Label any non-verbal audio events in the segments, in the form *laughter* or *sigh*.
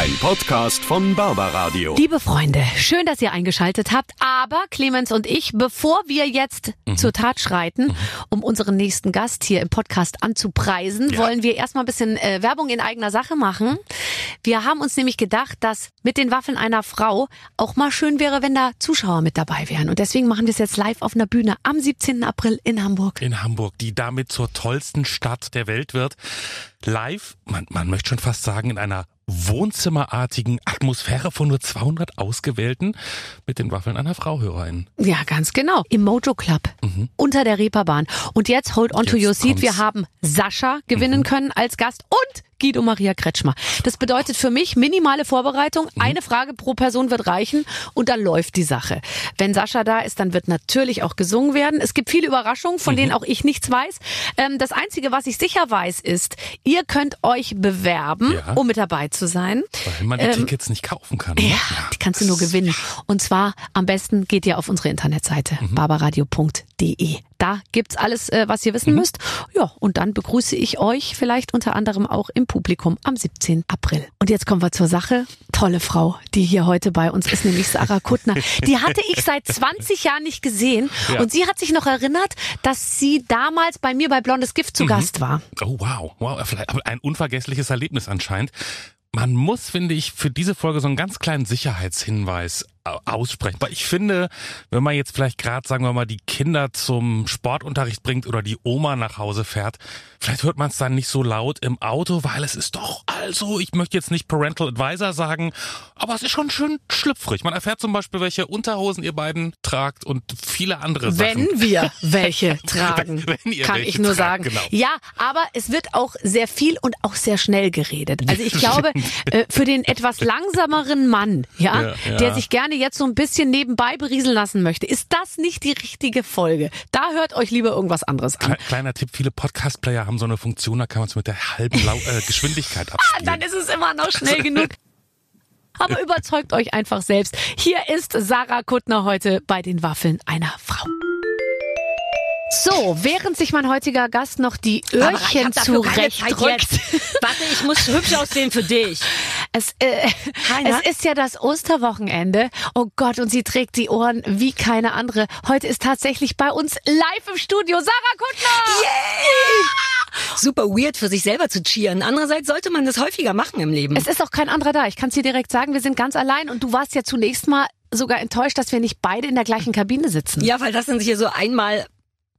Ein Podcast von Barbaradio. Liebe Freunde, schön, dass ihr eingeschaltet habt. Aber Clemens und ich, bevor wir jetzt Mhm. zur Tat schreiten, um unseren nächsten Gast hier im Podcast anzupreisen, Ja. wollen wir erstmal ein bisschen äh, Werbung in eigener Sache machen. Wir haben uns nämlich gedacht, dass mit den Waffeln einer Frau auch mal schön wäre, wenn da Zuschauer mit dabei wären. Und deswegen machen wir es jetzt live auf einer Bühne am 17. April in Hamburg. in Hamburg, die damit zur tollsten Stadt der Welt wird. Live, man, man möchte schon fast sagen, in einer wohnzimmerartigen Atmosphäre von nur 200 Ausgewählten mit den Waffeln einer Frau HörerInnen. Ja, ganz genau. Im Mojo Club. Unter der Reeperbahn. Und jetzt hold on to Jetzt your seat. Wir kommt's. Mhm. haben Sascha gewinnen können als Gast und Guido Maria Kretschmer. Das bedeutet für mich minimale Vorbereitung. Mhm. Eine Frage pro Person wird reichen und dann läuft die Sache. Wenn Sascha da ist, dann wird natürlich auch gesungen werden. Es gibt viele Überraschungen, von Mhm. denen auch ich nichts weiß. Ähm, das Einzige, was ich sicher weiß, ist, ihr könnt euch bewerben, Ja. um mit dabei zu sein. Weil man die Ähm, Tickets nicht kaufen kann. ne? Ja, die kannst du nur gewinnen. Und zwar am besten geht ihr auf unsere Internetseite barbaradio.de. Da gibt's alles, äh, was ihr wissen müsst. Ja, und dann begrüße ich euch vielleicht unter anderem auch im Publikum am 17. April. Und jetzt kommen wir zur Sache. Tolle Frau, die hier heute bei uns ist, nämlich Sarah *laughs* Kuttner. Die hatte ich seit 20 Jahren nicht gesehen. Ja. Und sie hat sich noch erinnert, dass sie damals bei mir bei Blondes Gift zu Gast war. Oh wow, wow, vielleicht aber ein unvergessliches Erlebnis anscheinend. Man muss, finde ich, für diese Folge so einen ganz kleinen Sicherheitshinweis au- aussprechen. Weil ich finde, wenn man jetzt vielleicht gerade, sagen wir mal, die Kinder zum Sportunterricht bringt oder die Oma nach Hause fährt, vielleicht hört man es dann nicht so laut im Auto, weil es ist doch, also, ich möchte jetzt nicht Parental Advisor sagen, aber es ist schon schön schlüpfrig. Man erfährt zum Beispiel, welche Unterhosen ihr beiden tragt und viele andere Sachen. Wenn wir welche *laughs* tragen, Wenn- wenn ihr kann welche ich nur tragt, sagen. genau. Ja, aber es wird auch sehr viel und auch sehr schnell geredet. Also ich *laughs* glaube, äh, für den etwas langsameren Mann, ja, Ja, ja. der sich gerne jetzt so ein bisschen nebenbei berieseln lassen möchte, ist das nicht die richtige Folge. Da hört euch lieber irgendwas anderes an. Kle- Kleiner Tipp, viele Podcast-Player haben so eine Funktion, da kann man es mit der halben Lau äh, Geschwindigkeit *laughs* Ah, abspielen. Dann ist es immer noch schnell genug. Aber *laughs* überzeugt euch einfach selbst. Hier ist Sarah Kuttner heute bei den Waffeln einer Frau. So, während sich mein heutiger Gast noch die Öhrchen jetzt. Warte, ich muss hübsch aussehen für dich. *laughs* Es, äh, es ist ja das Osterwochenende. Oh Gott, und sie trägt die Ohren wie keine andere. Heute ist tatsächlich bei uns live im Studio Sarah Kuttner. Super weird für sich selber zu cheeren. Andererseits sollte man das häufiger machen im Leben. Es ist auch kein anderer da. Ich kann es dir direkt sagen, wir sind ganz allein und du warst ja zunächst mal sogar enttäuscht, dass wir nicht beide in der gleichen Kabine sitzen. ja, weil das sind hier so einmal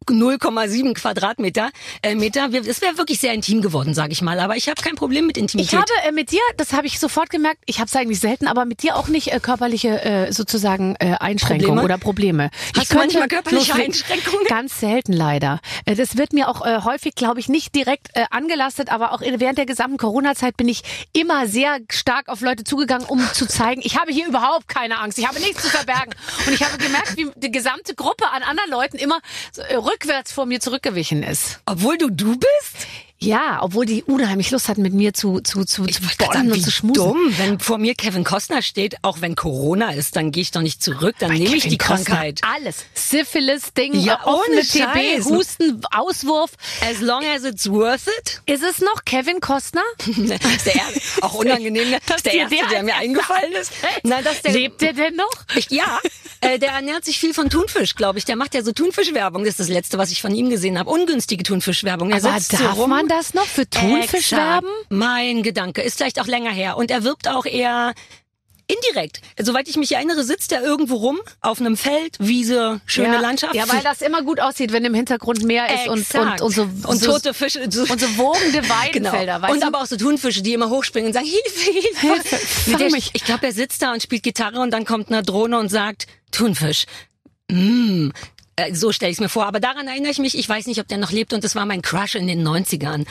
0,7 Quadratmeter. Äh, Meter. Wir- Es wäre wirklich sehr intim geworden, sage ich mal. Aber ich habe kein Problem mit Ich Intimität. habe äh, mit dir, das habe ich sofort gemerkt, ich habe es eigentlich selten, aber mit dir auch nicht äh, körperliche äh, sozusagen äh, Einschränkungen Probleme? oder Probleme. Hast du manchmal körperliche. Einschränkungen? Ganz selten leider. Äh, das wird mir auch äh, häufig, glaube ich, nicht direkt äh, angelastet, aber auch in- während der gesamten Corona-Zeit bin ich immer sehr stark auf Leute zugegangen, um zu zeigen, ich habe hier überhaupt keine Angst, ich habe nichts zu verbergen. Und ich habe gemerkt, wie die gesamte Gruppe an anderen Leuten immer so, äh, rückwärts vor mir zurückgewichen ist. Obwohl du du bist? Ja, obwohl die unheimlich Lust hatten, mit mir zu, zu, zu, zu wollte gerade bonnen und zu schmusen. dumm, wenn vor mir Kevin Costner steht, auch wenn Corona ist, dann gehe ich doch nicht zurück, dann nehme ich die Costner, Krankheit. Alles. Syphilis, Ding, Ja, offene ohne TB. Husten, Auswurf. As long as it's worth it. Ist es noch Kevin Costner? Das *laughs* ist der auch *laughs* unangenehm, das ist der erste, der der mir eingefallen ist. *laughs* Na, dass der, Lebt der denn noch? Ich, ja, äh, der ernährt sich viel von Thunfisch, glaube ich. Der macht ja so Thunfischwerbung. Das ist das Letzte, was ich von ihm gesehen habe. Ungünstige Thunfischwerbung. Er Aber sitzt so darf rum. man das noch für Thunfisch Exakt. werben? Mein Gedanke ist vielleicht auch länger her. Und er wirbt auch eher indirekt. Soweit ich mich erinnere, sitzt er irgendwo rum auf einem Feld, Wiese, schöne ja. Landschaft. Ja, weil das immer gut aussieht, wenn im Hintergrund Meer ist und, und, Exakt. und so, und so, tote Fische. So. und so wogende *laughs* Genau. Weidenfelder, weißt Und du? aber auch so Thunfische, die immer hochspringen und sagen, Hilfe, Hilfe. Hilfe, der, mich. Ich glaube, er sitzt da und spielt Gitarre und dann kommt eine Drohne und sagt, Thunfisch. Mm. Äh, So stelle ich es mir vor. Aber daran erinnere ich mich, ich weiß nicht, ob der noch lebt und das war mein Crush in den 90ern.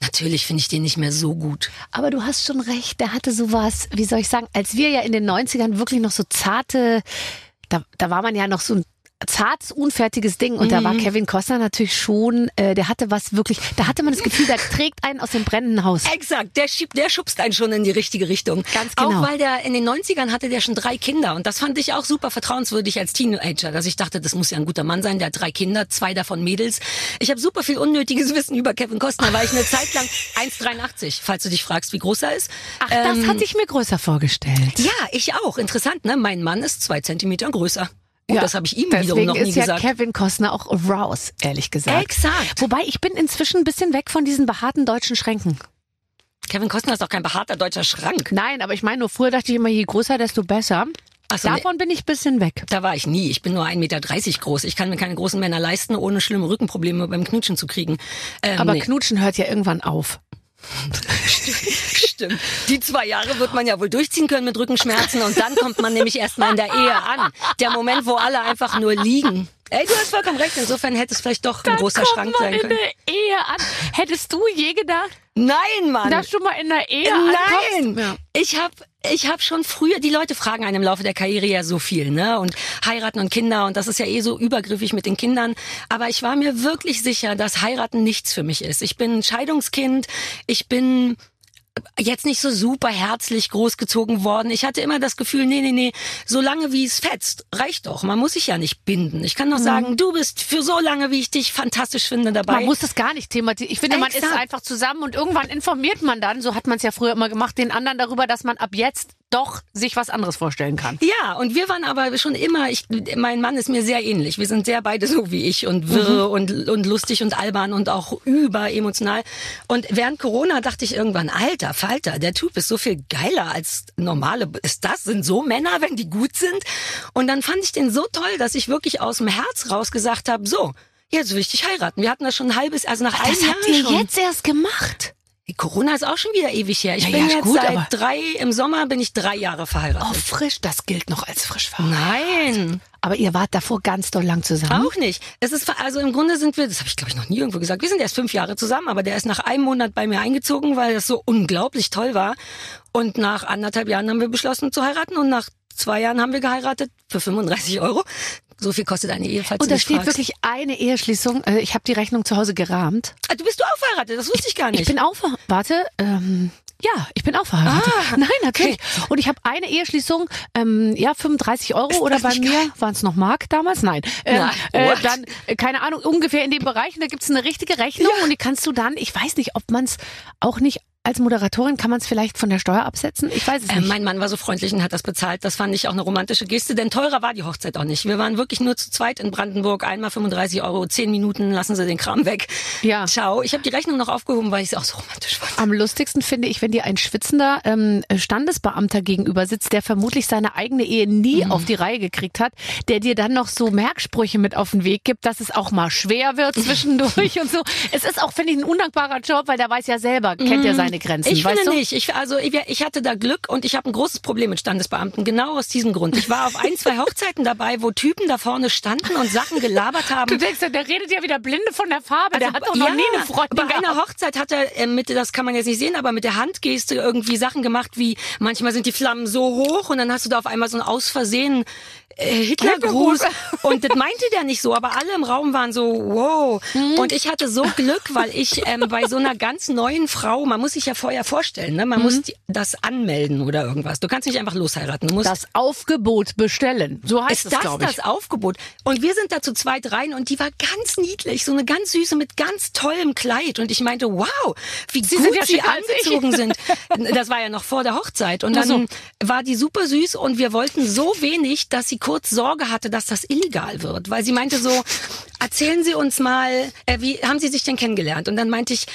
Natürlich finde ich den nicht mehr so gut. Aber du hast schon recht, der hatte sowas, wie soll ich sagen, als wir ja in den 90ern wirklich noch so zarte, da, da war man ja noch so ein zartes, unfertiges Ding. Und da war Mhm. Kevin Costner natürlich schon, äh, der hatte was wirklich, da hatte man das Gefühl, der trägt einen aus dem brennenden Haus. Exakt, der, schiebt, der schubst einen schon in die richtige Richtung. Ganz genau. Auch weil der in den 90ern hatte der schon drei Kinder und das fand ich auch super vertrauenswürdig als Teenager, dass ich dachte, das muss ja ein guter Mann sein, der hat drei Kinder, zwei davon Mädels. Ich habe super viel unnötiges *laughs* Wissen über Kevin Costner, weil ich eine Zeit lang *laughs* 1,83, falls du dich fragst, wie groß er ist. Ach, das Ähm, hatte ich mir größer vorgestellt. Ja, ich auch. Interessant, ne? Mein Mann ist zwei Zentimeter größer. Und Ja, das habe ich ihm wiederum noch nie ist ja gesagt. Kevin Costner auch raus, ehrlich gesagt. Exakt. Wobei, ich bin inzwischen ein bisschen weg von diesen behaarten deutschen Schränken. Kevin Costner ist doch kein behaarter deutscher Schrank. Nein, aber ich meine, nur früher dachte ich immer, je größer, desto besser. So. Davon bin ich ein bisschen weg. Da war ich nie. Ich bin nur 1,30 Meter groß. Ich kann mir keine großen Männer leisten, ohne schlimme Rückenprobleme beim Knutschen zu kriegen. Ähm, Aber nee. Knutschen hört ja irgendwann auf. *laughs* Stimmt. Die zwei Jahre wird man ja wohl durchziehen können mit Rückenschmerzen und dann kommt man nämlich erstmal in der Ehe an. Der Moment, wo alle einfach nur liegen. Ey, du hast vollkommen recht. Insofern hätte es vielleicht doch ein großer kommt Schrank man sein in können. der Ehe an. Hättest du je gedacht, Nein, Mann. dass du mal in der Ehe Nein, ankommst? Ja. ich habe ich hab schon früher, die Leute fragen einem im Laufe der Karriere ja so viel, ne? Und heiraten und Kinder und das ist ja eh so übergriffig mit den Kindern. Aber ich war mir wirklich sicher, dass heiraten nichts für mich ist. Ich bin Scheidungskind, ich bin jetzt nicht so super herzlich großgezogen worden. Ich hatte immer das Gefühl, nee, nee, nee, solange wie es fetzt, reicht doch. Man muss sich ja nicht binden. Ich kann doch sagen, du bist für so lange, wie ich dich fantastisch finde, dabei. Man muss das gar nicht thematisieren. Ich finde, man ist Exakt. einfach zusammen und irgendwann informiert man dann, so hat man es ja früher immer gemacht, den anderen darüber, dass man ab jetzt doch sich was anderes vorstellen kann. Ja, und wir waren aber schon immer, ich, mein Mann ist mir sehr ähnlich. Wir sind sehr beide so wie ich und wirr und, und lustig und albern und auch überemotional. Und während Corona dachte ich irgendwann, alter Falter, der Typ ist so viel geiler als normale. Ist das? Sind so Männer, wenn die gut sind? Und dann fand ich den so toll, dass ich wirklich aus dem Herz raus gesagt habe, so, jetzt will ich dich heiraten. Wir hatten das schon ein halbes, also nach einem Das Jahr habt ihr schon. jetzt erst gemacht. Corona ist auch schon wieder ewig her. Ich Ja, bin ja, jetzt gut, seit drei, im Sommer bin ich drei Jahre verheiratet. Oh, frisch, das gilt noch als frisch verheiratet. Nein. Aber ihr wart davor ganz doll lang zusammen. Auch nicht. Es ist also im Grunde sind wir, das habe ich glaube ich noch nie irgendwo gesagt. Wir sind erst fünf Jahre zusammen, aber der ist nach einem Monat bei mir eingezogen, weil das so unglaublich toll war. Und nach anderthalb Jahren haben wir beschlossen zu heiraten und nach zwei Jahren haben wir geheiratet für 35 Euro. So viel kostet eine Ehe, falls Und da steht fragst. wirklich eine Eheschließung. Äh, Ich habe die Rechnung zu Hause gerahmt. Ah, du bist du auch verheiratet? Das wusste ich gar nicht. Ich bin auch Warte, ähm, ja, ich bin auch verheiratet. Ah, *laughs* Nein, natürlich. Und ich habe eine Eheschließung, ähm, ja, 35 Euro oder bei mir waren es noch Mark damals? Nein. Ähm, Na, äh, dann, äh, keine Ahnung, ungefähr in dem Bereich. Und da gibt's eine richtige Rechnung und die kannst du dann, ich weiß nicht, ob man es auch nicht als Moderatorin, kann man es vielleicht von der Steuer absetzen? Ich weiß es Äh, nicht. mein Mann war so freundlich und hat das bezahlt. Das fand ich auch eine romantische Geste, denn teurer war die Hochzeit auch nicht. Wir waren wirklich nur zu zweit in Brandenburg, einmal 35 Euro, 10 Minuten, lassen Sie den Kram weg. Ja. Ciao. Ich habe die Rechnung noch aufgehoben, weil ich es auch so romantisch fand. Am lustigsten finde ich, wenn dir ein schwitzender ähm, Standesbeamter gegenüber sitzt, der vermutlich seine eigene Ehe nie Mhm. auf die Reihe gekriegt hat, der dir dann noch so Merksprüche mit auf den Weg gibt, dass es auch mal schwer wird *laughs* zwischendurch und so. Es ist auch, finde ich, ein undankbarer Job, weil der weiß ja selber, kennt er seine Grenzen. Mhm. Ich weißt finde du? nicht. Ich, also ich, ich hatte da Glück und ich habe ein großes Problem mit Standesbeamten. Genau aus diesem Grund. Ich war auf ein, zwei Hochzeiten dabei, wo Typen da vorne standen und Sachen gelabert haben. Du denkst, der redet ja wieder blinde von der Farbe. der Also, hat doch noch ja, nie eine Freundin Bei einer gehabt. Hochzeit hat er äh, mit, das kann man jetzt nicht sehen, aber mit der Handgeste irgendwie Sachen gemacht, wie manchmal sind die Flammen so hoch und dann hast du da auf einmal so ein aus Versehen äh, Hitlergruß. und das meinte der nicht so, aber alle im Raum waren so, wow. Mhm. Und ich hatte so Glück, weil ich ähm, bei so einer ganz neuen Frau, man muss sich ja vorher vorstellen, ne? man Mhm. muss die, das anmelden oder irgendwas. Du kannst nicht einfach losheiraten. Du musst Das Aufgebot bestellen. So heißt ist es, das glaube ich. das Aufgebot? Und wir sind da zu zweit rein und die war ganz niedlich, so eine ganz süße mit ganz tollem Kleid. Und ich meinte, wow, wie Sie gut ja sie angezogen sind. *laughs* Das war ja noch vor der Hochzeit. Und dann so. war die super süß und wir wollten so wenig, dass sie kurz Sorge hatte, dass das illegal wird. Weil sie meinte so, erzählen Sie uns mal, äh, wie haben Sie sich denn kennengelernt? Und dann meinte ich,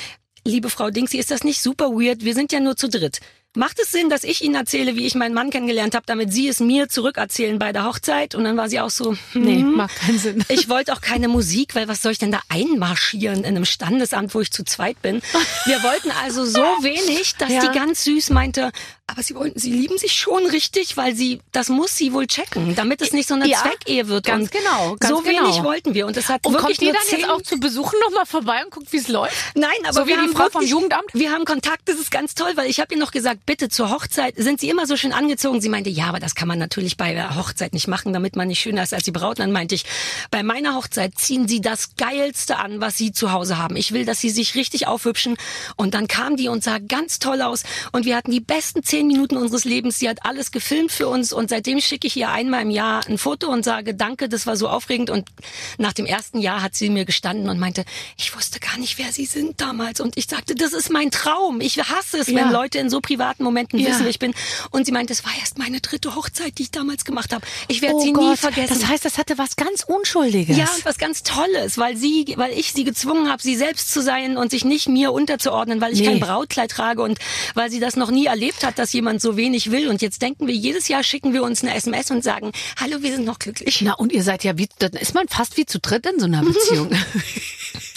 liebe Frau Dingsy, ist das nicht super weird? Wir sind ja nur zu dritt. Macht es Sinn, dass ich Ihnen erzähle, wie ich meinen Mann kennengelernt habe, damit Sie es mir zurückerzählen bei der Hochzeit? Und dann war sie auch so, hm, Nee, macht keinen Sinn. *laughs* ich wollte auch keine Musik, weil was soll ich denn da einmarschieren in einem Standesamt, wo ich zu zweit bin? Wir wollten also so wenig, dass *laughs* Ja. die ganz süß meinte, aber sie wollen, sie lieben sich schon richtig, weil sie, das muss sie wohl checken, damit es nicht so eine Ja, Zweckehe wird. ganz und genau, ganz so wenig genau. wollten wir und das hat Und wirklich kommt die nur dann jetzt auch zu Besuchen nochmal vorbei und guckt, wie es läuft? Nein, aber So wie wir die haben Frau vom wirklich, Jugendamt? Wir haben Kontakt, das ist ganz toll, weil ich habe ihr noch gesagt, bitte zur Hochzeit sind Sie immer so schön angezogen. Sie meinte, ja, aber das kann man natürlich bei der Hochzeit nicht machen, damit man nicht schöner ist als die Braut. Und dann meinte ich, bei meiner Hochzeit ziehen Sie das Geilste an, was Sie zu Hause haben. Ich will, dass Sie sich richtig aufhübschen. Und dann kam die und sah ganz toll aus. Und wir hatten die besten zehn Minuten unseres Lebens. Sie hat alles gefilmt für uns. Und seitdem schicke ich ihr einmal im Jahr ein Foto und sage, danke, das war so aufregend. Und nach dem ersten Jahr hat sie mir gestanden und meinte, ich wusste gar nicht, wer Sie sind damals. Und ich sagte, das ist mein Traum. Ich hasse es, Ja. wenn Leute in so privaten Momenten Ja. wissen, wer ich bin. Und sie meinte, es war erst meine dritte Hochzeit, die ich damals gemacht habe. Ich werde oh sie Gott, nie vergessen. Das heißt, das hatte was ganz Unschuldiges. Ja, und was ganz Tolles, weil sie, weil ich sie gezwungen habe, sie selbst zu sein und sich nicht mir unterzuordnen, weil ich Nee. kein Brautkleid trage und weil sie das noch nie erlebt hat, dass jemand so wenig will. Und jetzt denken wir, jedes Jahr schicken wir uns eine SMS und sagen, hallo, wir sind noch glücklich. Na, und ihr seid ja wie, dann ist man fast wie zu dritt in so einer Beziehung.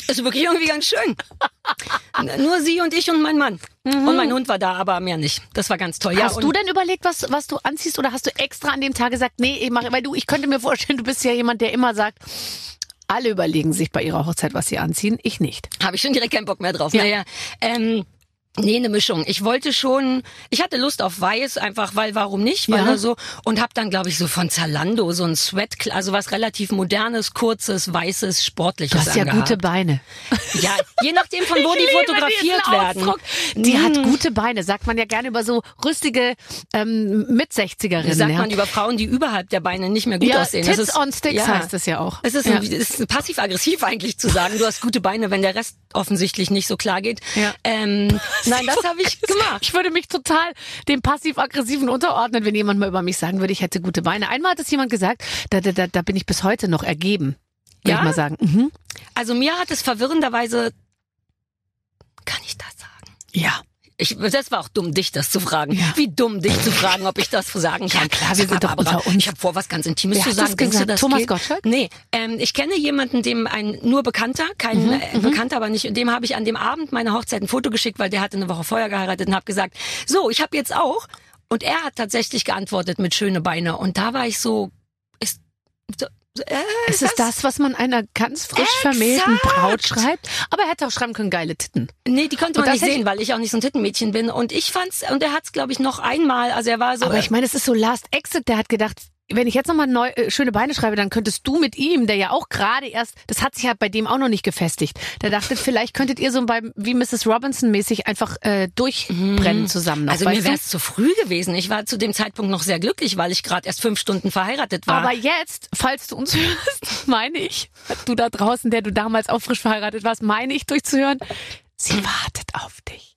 Ist *laughs* *laughs* wirklich irgendwie ganz schön. Nur sie und ich und mein Mann. Und mein Hund war da, aber mehr nicht. Das war ganz toll. Ja, hast du denn überlegt, was, was du anziehst oder hast du extra an dem Tag gesagt, nee, ich mache, weil du, ich könnte mir vorstellen, du bist ja jemand, der immer sagt, alle überlegen sich bei ihrer Hochzeit, was sie anziehen, ich nicht. Habe ich schon direkt keinen Bock mehr drauf. Ja. Naja, ähm, nee, eine Mischung. Ich wollte schon, ich hatte Lust auf Weiß, einfach weil, warum nicht, weil Ja. so und habe dann, glaube ich, so von Zalando so ein Sweat, also was relativ modernes, kurzes, weißes, sportliches Du hast ja angehabt. gute Beine. Ja, je nachdem von *laughs* wo die fotografiert werden. Die hat Mm. gute Beine, sagt man ja gerne über so rüstige ähm, Mit-60erinnen. Sagt ja. man über Frauen, die überhalb der Beine nicht mehr gut ja, aussehen. Tits Das ist- on Sticks ja. heißt es ja auch. Es ist, ja. ein, ist passiv-aggressiv *laughs* eigentlich zu sagen, du hast gute Beine, wenn der Rest offensichtlich nicht so klar geht. Ja. Ähm, *laughs* nein, das habe ich *laughs* gemacht. Ich würde mich total dem passiv-aggressiven unterordnen, wenn jemand mal über mich sagen würde, ich hätte gute Beine. Einmal hat es jemand gesagt, da, da, da, da bin ich bis heute noch ergeben. Würde Ja? ich mal sagen. Mhm. Also mir hat es verwirrenderweise, kann ich das sagen? Ja. Ich, das war auch dumm, dich das zu fragen. Ja. Wie dumm, dich zu fragen, ob ich das sagen kann. Ja, klar, wir sind doch unter uns. Ich habe vor, was ganz Intimes Wer zu sagen. Denkst du, das Thomas geht? Gottschalk? Nee, ähm, ich kenne jemanden, dem ein nur Bekannter, kein Mhm, äh, Bekannter, aber nicht, dem habe ich an dem Abend meiner Hochzeit ein Foto geschickt, weil der hatte eine Woche vorher geheiratet und habe gesagt, so, ich habe jetzt auch. Und er hat tatsächlich geantwortet mit schöne Beine. Und da war ich so, ist, so, äh, Es ist das, was man einer ganz frisch vermählten Braut schreibt. Aber er hätte auch schreiben können, geile Titten. Nee, die konnte man das nicht sehen, weil ich auch nicht so ein Tittenmädchen bin. Und ich fand's, und er hat's, glaube ich, noch einmal, also er war so. Aber ich meine, es ist so Last Exit, der hat gedacht, wenn ich jetzt nochmal neu, äh, schöne Beine schreibe, dann könntest du mit ihm, der ja auch gerade erst, das hat sich ja bei dem auch noch nicht gefestigt, der dachte, vielleicht könntet ihr so beim, wie Mrs. Robinson mäßig einfach äh, durchbrennen zusammen. Noch, also mir wäre es zu früh gewesen. Ich war zu dem Zeitpunkt noch sehr glücklich, weil ich gerade erst fünf Stunden verheiratet war. Aber jetzt, falls du uns hörst, *laughs* meine ich, du da draußen, der du damals auch frisch verheiratet warst, meine ich durchzuhören, sie wartet auf dich.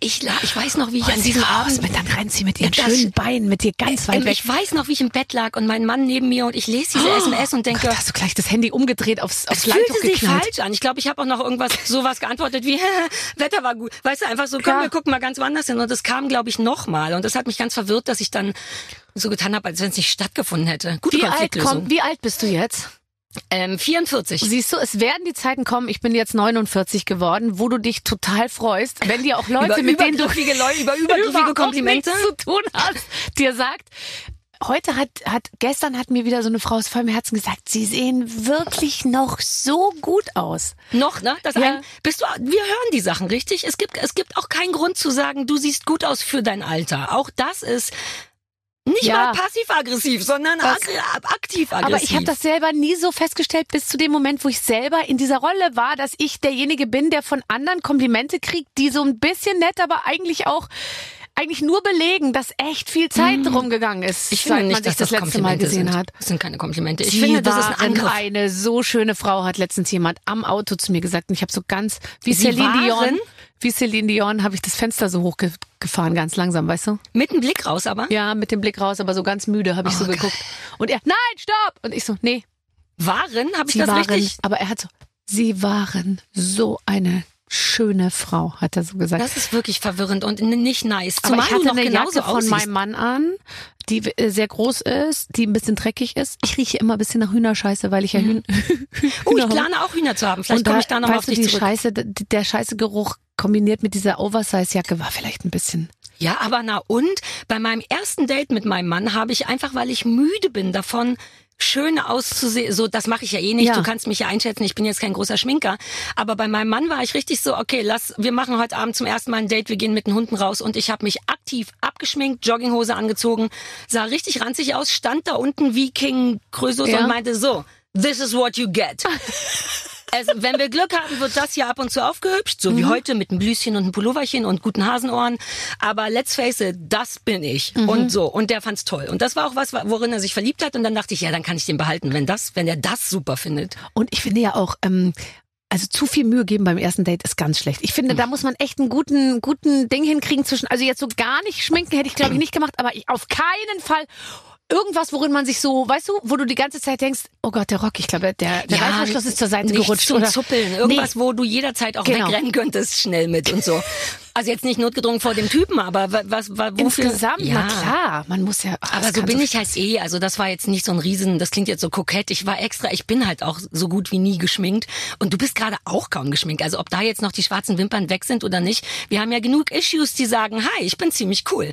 Ich, la- ich weiß noch, wie ich Und an diesem raus Abend mit, dann rennt sie mit ihren Das- schönen Beinen, mit dir ganz weit Ähm, weg. Ich weiß noch, wie ich im Bett lag und mein Mann neben mir und ich lese diese SMS und denke, Gott, hast du gleich das Handy umgedreht aufs, aufs es fühlte sich falsch an. Ich glaube, ich habe auch noch irgendwas sowas geantwortet wie *laughs* Wetter war gut. Weißt du, einfach so, komm, Ja. wir gucken mal ganz woanders hin. Und das kam, glaube ich, nochmal. Und das hat mich ganz verwirrt, dass ich dann so getan habe, als wenn es nicht stattgefunden hätte. Gute Wie alt, komm, wie alt bist du jetzt? Ähm, 44. Siehst du, es werden die Zeiten kommen, ich bin jetzt 49 geworden, wo du dich total freust, wenn dir auch *laughs* Leute, über mit denen du Leute, über *laughs* übergriffige Komplimente. zu tun hast, dir sagt, heute hat, hat, gestern hat mir wieder so eine Frau aus vollem Herzen gesagt, sie sehen wirklich noch so gut aus. Noch, ne? Das Ja. ein, bist du, wir hören die Sachen, richtig? Es gibt, es gibt auch keinen Grund zu sagen, du siehst gut aus für dein Alter. Auch das ist nicht Ja. mal passiv-aggressiv, sondern aktiv-aggressiv. Aber ich habe das selber nie so festgestellt bis zu dem Moment, wo ich selber in dieser Rolle war, dass ich derjenige bin, der von anderen Komplimente kriegt, die so ein bisschen nett, aber eigentlich auch eigentlich nur belegen, dass echt viel Zeit rumgegangen ist, ich seit finde nicht, man sich das, das letzte Mal gesehen sind. hat. Das sind keine Komplimente. Ich Sie finde, das ist ein Angriff. eine so schöne Frau, hat letztens jemand am Auto zu mir gesagt. Und ich habe so ganz, wie Sie Celine? Dion, wie Celine Dion, habe ich das Fenster so hochgefahren, ganz langsam, weißt du? Mit dem Blick raus aber. Ja, mit dem Blick raus, aber so ganz müde habe ich so Oh, geil. geguckt. Und er, nein, stopp! Und ich so, nee, Waren? Habe ich das waren, richtig? aber er hat so, sie waren so eine schöne Frau, hat er so gesagt. Das ist wirklich verwirrend und nicht nice. aber Zumal ich hatte noch eine genauso Jacke von aussiehst. meinem Mann an, die äh, sehr groß ist, die ein bisschen dreckig ist. Ich rieche immer ein bisschen nach Hühnerscheiße, weil ich ja Hühn *laughs* Oh, ich Hühner- plane auch Hühner zu haben. Vielleicht komme ich da nochmal auf dich die zurück. Scheiße, der Scheiße Geruch kombiniert mit dieser Oversize-Jacke war vielleicht ein bisschen. Ja, aber na und? Bei meinem ersten Date mit meinem Mann habe ich einfach, weil ich müde bin davon, schön auszusehen. So, das mache ich ja eh nicht. Ja. Du kannst mich ja einschätzen. Ich bin jetzt kein großer Schminker. Aber bei meinem Mann war ich richtig so, okay, lass, wir machen heute Abend zum ersten Mal ein Date. Wir gehen mit den Hunden raus und ich habe mich aktiv abgeschminkt, Jogginghose angezogen, sah richtig ranzig aus, stand da unten wie King Krösus Ja. und meinte so, this is what you get. *laughs* Also, wenn wir Glück haben, wird das hier ab und zu aufgehübscht, so Mhm. wie heute mit einem Blüschen und einem Pulloverchen und guten Hasenohren. Aber let's face it, das bin ich. Mhm. Und so. Und der fand's toll. Und das war auch was, worin er sich verliebt hat. Und dann dachte ich, ja, dann kann ich den behalten, wenn das, wenn er das super findet. Und ich finde ja auch, ähm, also zu viel Mühe geben beim ersten Date ist ganz schlecht. Ich finde, da muss man echt einen guten, guten Ding hinkriegen zwischen, also jetzt so gar nicht schminken hätte ich glaube ich nicht gemacht, aber ich, auf keinen Fall irgendwas, worin man sich so, weißt du, wo du die ganze Zeit denkst, oh Gott, der Rock, ich glaube, der, der Reißverschluss ist zur Seite gerutscht. zum oder Zuppeln. Irgendwas, wo du jederzeit auch Genau. wegrennen könntest, schnell mit und so. Also jetzt nicht notgedrungen vor dem Typen, aber wa- was, wa- wofür? Insgesamt, ja. na klar, man muss ja. ach, Aber so bin ich halt eh. Also das war jetzt nicht so ein Riesen, das klingt jetzt so kokett. Ich war extra, ich bin halt auch so gut wie nie geschminkt. Und du bist gerade auch kaum geschminkt. Also ob da jetzt noch die schwarzen Wimpern weg sind oder nicht. Wir haben ja genug Issues, die sagen, hi, ich bin ziemlich cool.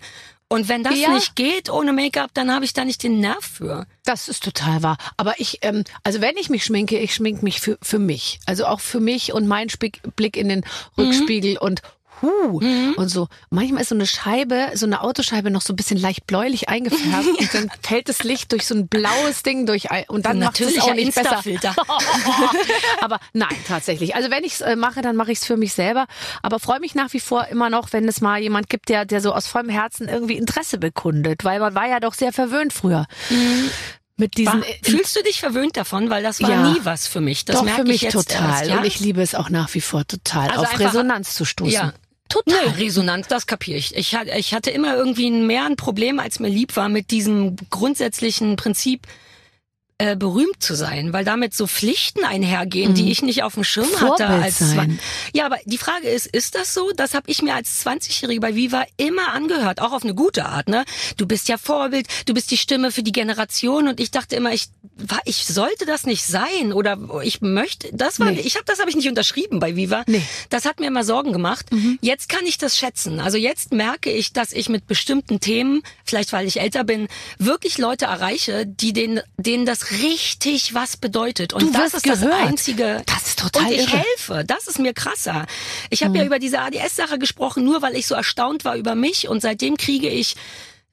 Und wenn das Ja. nicht geht ohne Make-up, dann habe ich da nicht den Nerv für. Das ist total wahr. Aber ich, ähm, also wenn ich mich schminke, ich schminke mich für, für mich. Also auch für mich und meinen Spick, Blick in den Rückspiegel und Huh, und so. Manchmal ist so eine Scheibe, so eine Autoscheibe noch so ein bisschen leicht bläulich eingefärbt *laughs* und dann fällt das Licht durch so ein blaues Ding durch ein- und dann macht es auch nicht besser. *laughs* Aber nein, tatsächlich. Also wenn ich es äh, mache, dann mache ich es für mich selber. Aber freue mich nach wie vor immer noch, wenn es mal jemand gibt, der, der so aus vollem Herzen irgendwie Interesse bekundet. Weil man war ja doch sehr verwöhnt früher. Mit diesen War, fühlst du dich verwöhnt davon? Weil das war Ja. nie was für mich. Das doch merke für mich ich jetzt total. Erst, ja? Und ich liebe es auch nach wie vor total, Also auf Resonanz zu stoßen. Ja. Total. Nee, Resonanz, das kapiere ich. Ich ich hatte immer irgendwie mehr ein Problem, als mir lieb war, mit diesem grundsätzlichen Prinzip, äh, berühmt zu sein, weil damit so Pflichten einhergehen, die ich nicht auf dem Schirm hatte Mhm. Vorbild als sein. Ja, aber die Frage ist, ist das so? Das habe ich mir als 20-Jährige bei Viva immer angehört, auch auf eine gute Art, ne? Du bist ja Vorbild, du bist die Stimme für die Generation und ich dachte immer, ich ich sollte das nicht sein oder ich möchte, das war Nee. ich habe das habe ich nicht unterschrieben bei Viva. Nee. Das hat mir immer Sorgen gemacht. Jetzt kann ich das schätzen. Also jetzt merke ich, dass ich mit bestimmten Themen, vielleicht weil ich älter bin, wirklich Leute erreiche, die denen, denen das richtig was bedeutet. Und Du das ist das gehört. Einzige. Das ist total Und ich irre. helfe. Das ist mir krasser. Ich habe ja über diese ADS-Sache gesprochen, nur weil ich so erstaunt war über mich. Und seitdem kriege ich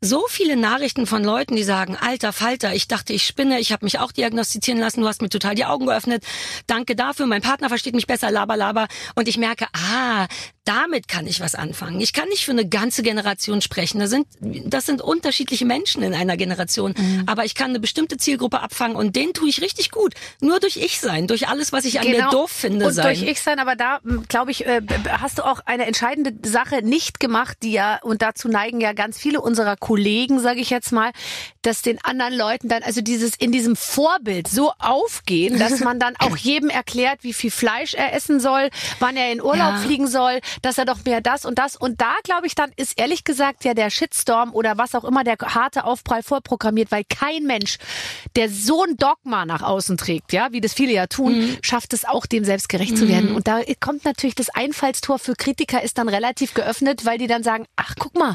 so viele Nachrichten von Leuten, die sagen, alter Falter, ich dachte, ich spinne, ich habe mich auch diagnostizieren lassen, du hast mir total die Augen geöffnet. Danke dafür, mein Partner versteht mich besser, laber, laber. Und ich merke, ah, damit kann ich was anfangen. Ich kann nicht für eine ganze Generation sprechen. Das sind, das sind unterschiedliche Menschen in einer Generation. Mhm. Aber ich kann eine bestimmte Zielgruppe abfangen und den tue ich richtig gut. Nur durch ich sein, durch alles, was ich an mir doof finde Genau. Und sein. durch ich sein, aber da glaube ich, äh, hast du auch eine entscheidende Sache nicht gemacht, die ja, und dazu neigen ja ganz viele unserer Kollegen, sage ich jetzt mal, dass den anderen Leuten dann, also dieses in diesem Vorbild so aufgehen, dass *laughs* man dann auch jedem erklärt, wie viel Fleisch er essen soll, wann er in Urlaub Ja. fliegen soll, dass er doch mehr das und das. Und da glaube ich dann ist ehrlich gesagt ja der Shitstorm oder was auch immer der harte Aufprall vorprogrammiert, weil kein Mensch, der so ein Dogma nach außen trägt, ja, wie das viele ja tun, schafft es auch dem selbst gerecht zu werden. Und da kommt natürlich das Einfallstor für Kritiker ist dann relativ geöffnet, weil die dann sagen, ach guck mal,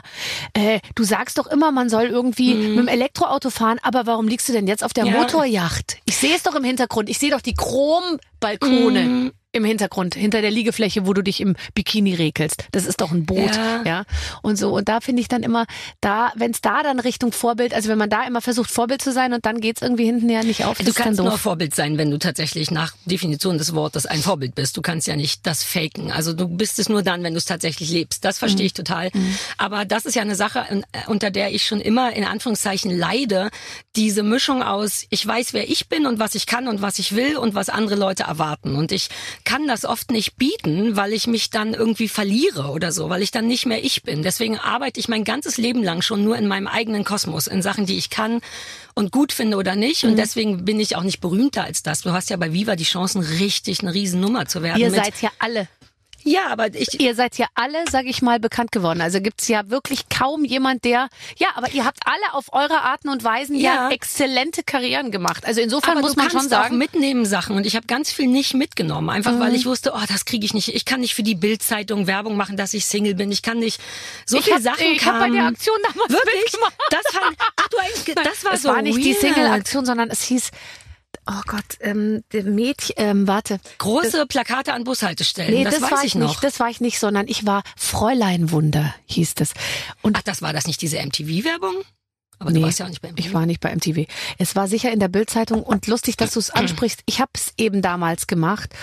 äh, du sagst doch immer, man soll irgendwie mit dem Elektroauto fahren, aber warum liegst du denn jetzt auf der Ja. Motorjacht? Ich sehe es doch im Hintergrund, ich sehe doch die Chrombalkone Mhm. Im Hintergrund, hinter der Liegefläche, wo du dich im Bikini regelst. Das ist doch ein Boot, ja. Ja. Und so. Und da finde ich dann immer, da, wenn es da dann Richtung Vorbild, also wenn man da immer versucht, Vorbild zu sein und dann geht's irgendwie hinten ja nicht auf, Du kannst nur. Vorbild sein, wenn du tatsächlich nach Definition des Wortes ein Vorbild bist. Du kannst ja nicht das faken. Also du bist es nur dann, wenn du es tatsächlich lebst. Das verstehe ich total. Aber das ist ja eine Sache, in- unter der ich schon immer in Anführungszeichen leide. Diese Mischung aus, ich weiß, wer ich bin und was ich kann und was ich will und was andere Leute erwarten. Und ich kann das oft nicht bieten, weil ich mich dann irgendwie verliere oder so, weil ich dann nicht mehr ich bin. Deswegen arbeite ich mein ganzes Leben lang schon nur in meinem eigenen Kosmos, in Sachen, die ich kann und gut finde oder nicht. Mhm. Und deswegen bin ich auch nicht berühmter als das. Du hast ja bei Viva die Chancen, richtig eine Riesennummer zu werden. Ihr seid ja alle. Ja, aber ich. Ihr seid ja alle, sag ich mal, bekannt geworden. Also gibt's ja wirklich kaum jemand, der. Ja, aber ihr habt alle auf eure Arten und Weisen ja, Ja. exzellente Karrieren gemacht. Also insofern aber muss du man schon sagen. auch mitnehmen Sachen und ich habe ganz viel nicht mitgenommen, einfach weil ich wusste, oh, das kriege ich nicht. Ich kann nicht für die Bildzeitung Werbung machen, dass ich Single bin. Ich kann nicht so ich viele hab, Sachen ich habe bei der Aktion damals Wirklich? Das fand, ach du das war es so war nicht die weird. Single-Aktion, sondern es hieß, oh Gott, ähm, der Mädchen, ähm, warte. Große Plakate an Bushaltestellen. Nee, das, das, weiß war ich noch. nicht, das war ich nicht, sondern ich war Fräuleinwunder, hieß das. Und ach, das war das nicht diese MTV-Werbung? Aber Nee, du warst ja auch nicht bei MTV. Ich war nicht bei MTV. Es war sicher in der Bildzeitung und lustig, dass du es *clears throat* ansprichst. Ich habe es eben damals gemacht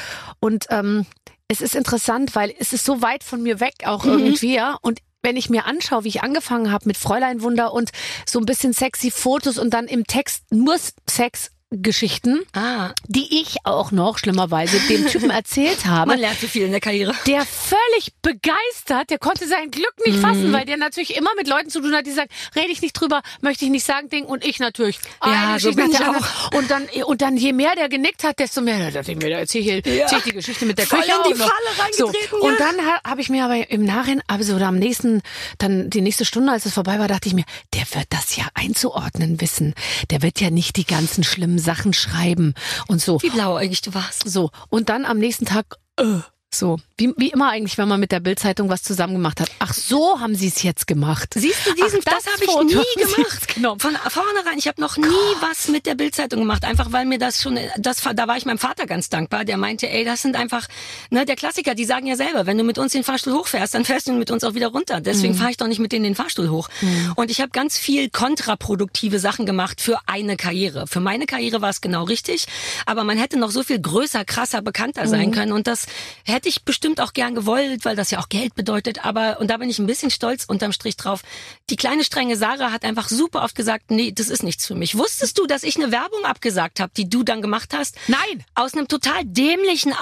und ähm, es ist interessant, weil es ist so weit von mir weg auch Mhm. irgendwie, ja. Und wenn ich mir anschaue, wie ich angefangen habe mit Fräulein Wunder und so ein bisschen sexy Fotos und dann im Text nur Sex Geschichten, Ah, die ich auch noch schlimmerweise dem Typen erzählt habe. man lernt so viel in der Karriere. der völlig begeistert, der konnte sein Glück nicht Mhm. fassen, weil der natürlich immer mit Leuten zu tun hat, die sagen, rede ich nicht drüber, möchte ich nicht sagen, Ding, und ich natürlich. Ja, so bin ich anderen. Und dann, und dann, je mehr der genickt hat, desto mehr, da dachte ich mir, da erzähle ich, Ja. erzähl ich die Geschichte mit der Voll Küche in die auch. Falle so. ja. Und dann ha- habe ich mir aber im Nachhinein, also oder am nächsten, dann die nächste Stunde, als es vorbei war, dachte ich mir, der wird das ja einzuordnen wissen. Der wird ja nicht die ganzen schlimmen Sachen schreiben und so. Wie blauäugig du warst. So, und dann am nächsten Tag, äh, so, wie, wie immer eigentlich, wenn man mit der Bildzeitung was zusammen gemacht hat. Ach, so haben sie es jetzt gemacht. Siehst du, diesen, Ach, das, habe ich nie gemacht. genommen. Von vornherein, ich habe noch nie was mit der Bildzeitung gemacht, einfach weil mir das schon, das, da war ich meinem Vater ganz dankbar. Der meinte, ey, das sind einfach, ne, der Klassiker. Die sagen ja selber, wenn du mit uns den Fahrstuhl hochfährst, dann fährst du mit uns auch wieder runter. Deswegen fahre ich doch nicht mit denen den Fahrstuhl hoch. Und ich habe ganz viel kontraproduktive Sachen gemacht für eine Karriere. Für meine Karriere war es genau richtig, aber man hätte noch so viel größer, krasser, bekannter sein können. Und das hätte ich bestimmt auch gern gewollt, weil das ja auch Geld bedeutet. Aber, und da bin ich ein bisschen stolz unterm Strich drauf. Die kleine strenge Sarah hat einfach super oft gesagt, nee, das ist nichts für mich. Wusstest du, dass ich eine Werbung abgesagt habe, die du dann gemacht hast? Nein. Aus einem total dämlichen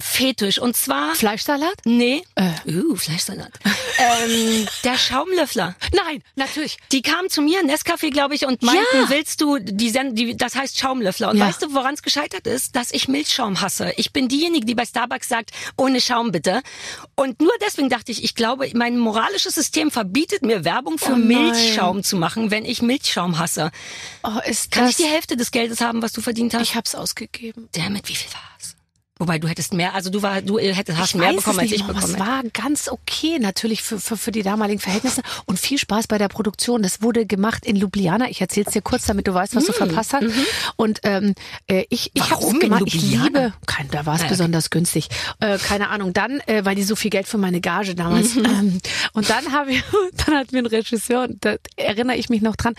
Authentizitätsfetisch. Und zwar, Fleischsalat? nee, Äh. uh, Fleischsalat. *laughs* ähm, der Schaumlöffler. Nein, natürlich. Die kamen zu mir, Nescafé, glaube ich, und meinten, Ja. willst du, die, Send die das heißt Schaumlöffler. Und Ja. weißt du, woran es gescheitert ist? Dass ich Milchschaum hasse. Ich bin diejenige, die bei Starbucks sagt, ohne Schaum bitte. Und nur deswegen dachte ich, ich glaube, mein moralisches System verbietet mir Werbung für Oh. Milchschaum zu machen, wenn ich Milchschaum hasse. Oh, ist Kann das, ich die Hälfte des Geldes haben, was du verdient hast? ich hab's ausgegeben. Damit, wie viel war's? Wobei du hättest mehr, also du war, du hättest hast Ich mehr bekommen, es als ich bekommen Es war ganz okay, natürlich für, für, für die damaligen Verhältnisse und viel Spaß bei der Produktion. Das wurde gemacht in Ljubljana. Ich erzähl's dir kurz, damit du weißt, was du verpasst hast. Und ähm, äh, ich, ich hab's in gemacht. Ich liebe, kein, da war es Ah, okay. besonders günstig. Äh, keine Ahnung. Dann, äh, weil die so viel Geld für meine Gage damals. Mhm. Ähm, und dann habe ich, *laughs* dann hatten wir einen Regisseur und da erinnere ich mich noch dran.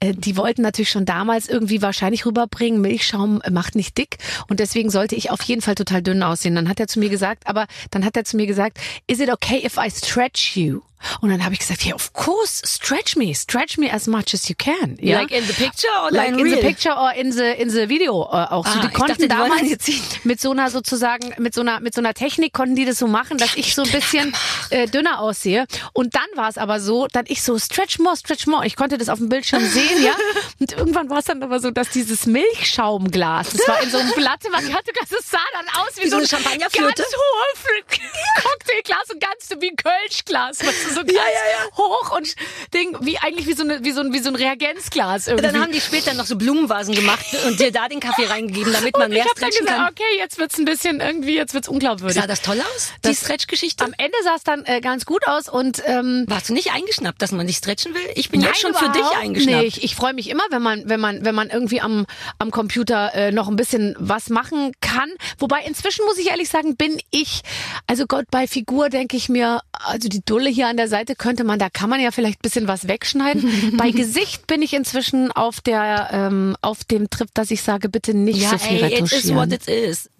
Äh, die wollten natürlich schon damals irgendwie wahrscheinlich rüberbringen, Milchschaum macht nicht dick und deswegen sollte ich auf jeden Fall total dünn aussehen. Dann hat er zu mir gesagt, aber dann hat er zu mir gesagt, is it okay if I stretch you? Und dann habe ich gesagt, yeah, of course, stretch me, stretch me as much as you can. Ja? Like in the picture oder like in in, the picture or in the in the video äh, auch so. Ah, Die ich konnten dachte, die damals mit so einer sozusagen mit so einer mit so einer Technik konnten die das so machen, dass ich so ein bisschen äh, dünner aussehe. Und dann war es aber so, dann ich so stretch more, stretch more. Ich konnte das auf dem Bildschirm *laughs* sehen, ja. Und irgendwann war es dann aber so, dass dieses Milchschaumglas, das war in so einem *laughs* Blatt, man hatte das sah dann aus wie, Wie so ein eine Champagnerflöte? ganz hohe *laughs* Cocktailglas und ganz wie ein Kölschglas, weißt du, so ganz ja, ja. hoch und Ding, wie eigentlich wie so eine wie so ein wie so ein Reagenzglas irgendwie. Dann haben die später noch so Blumenvasen gemacht und dir da den Kaffee reingegeben, damit man Und mehr ich habe dann stretchen gesagt, kann. okay, jetzt wird's ein bisschen irgendwie, jetzt wird's unglaubwürdig. Sah das toll aus? Die Stretch-Geschichte? Am Ende sah es dann äh, ganz gut aus und ähm, Warst du nicht eingeschnappt, dass man dich stretchen will? Ich bin jetzt schon für dich eingeschnappt. nicht. Ich freue mich immer, wenn man, wenn man, wenn man irgendwie am, am Computer äh, noch ein bisschen was machen kann. Wobei inzwischen muss ich ehrlich sagen, bin ich, also Gott, bei Figur denke ich mir, also die Dulle hier an der Seite könnte man, da kann man ja vielleicht ein bisschen was wegschneiden. *laughs* bei Gesicht bin ich inzwischen auf der, ähm, auf dem Trip, dass ich sage, bitte nicht Ja, so viel ey, it retuschieren. is what it is.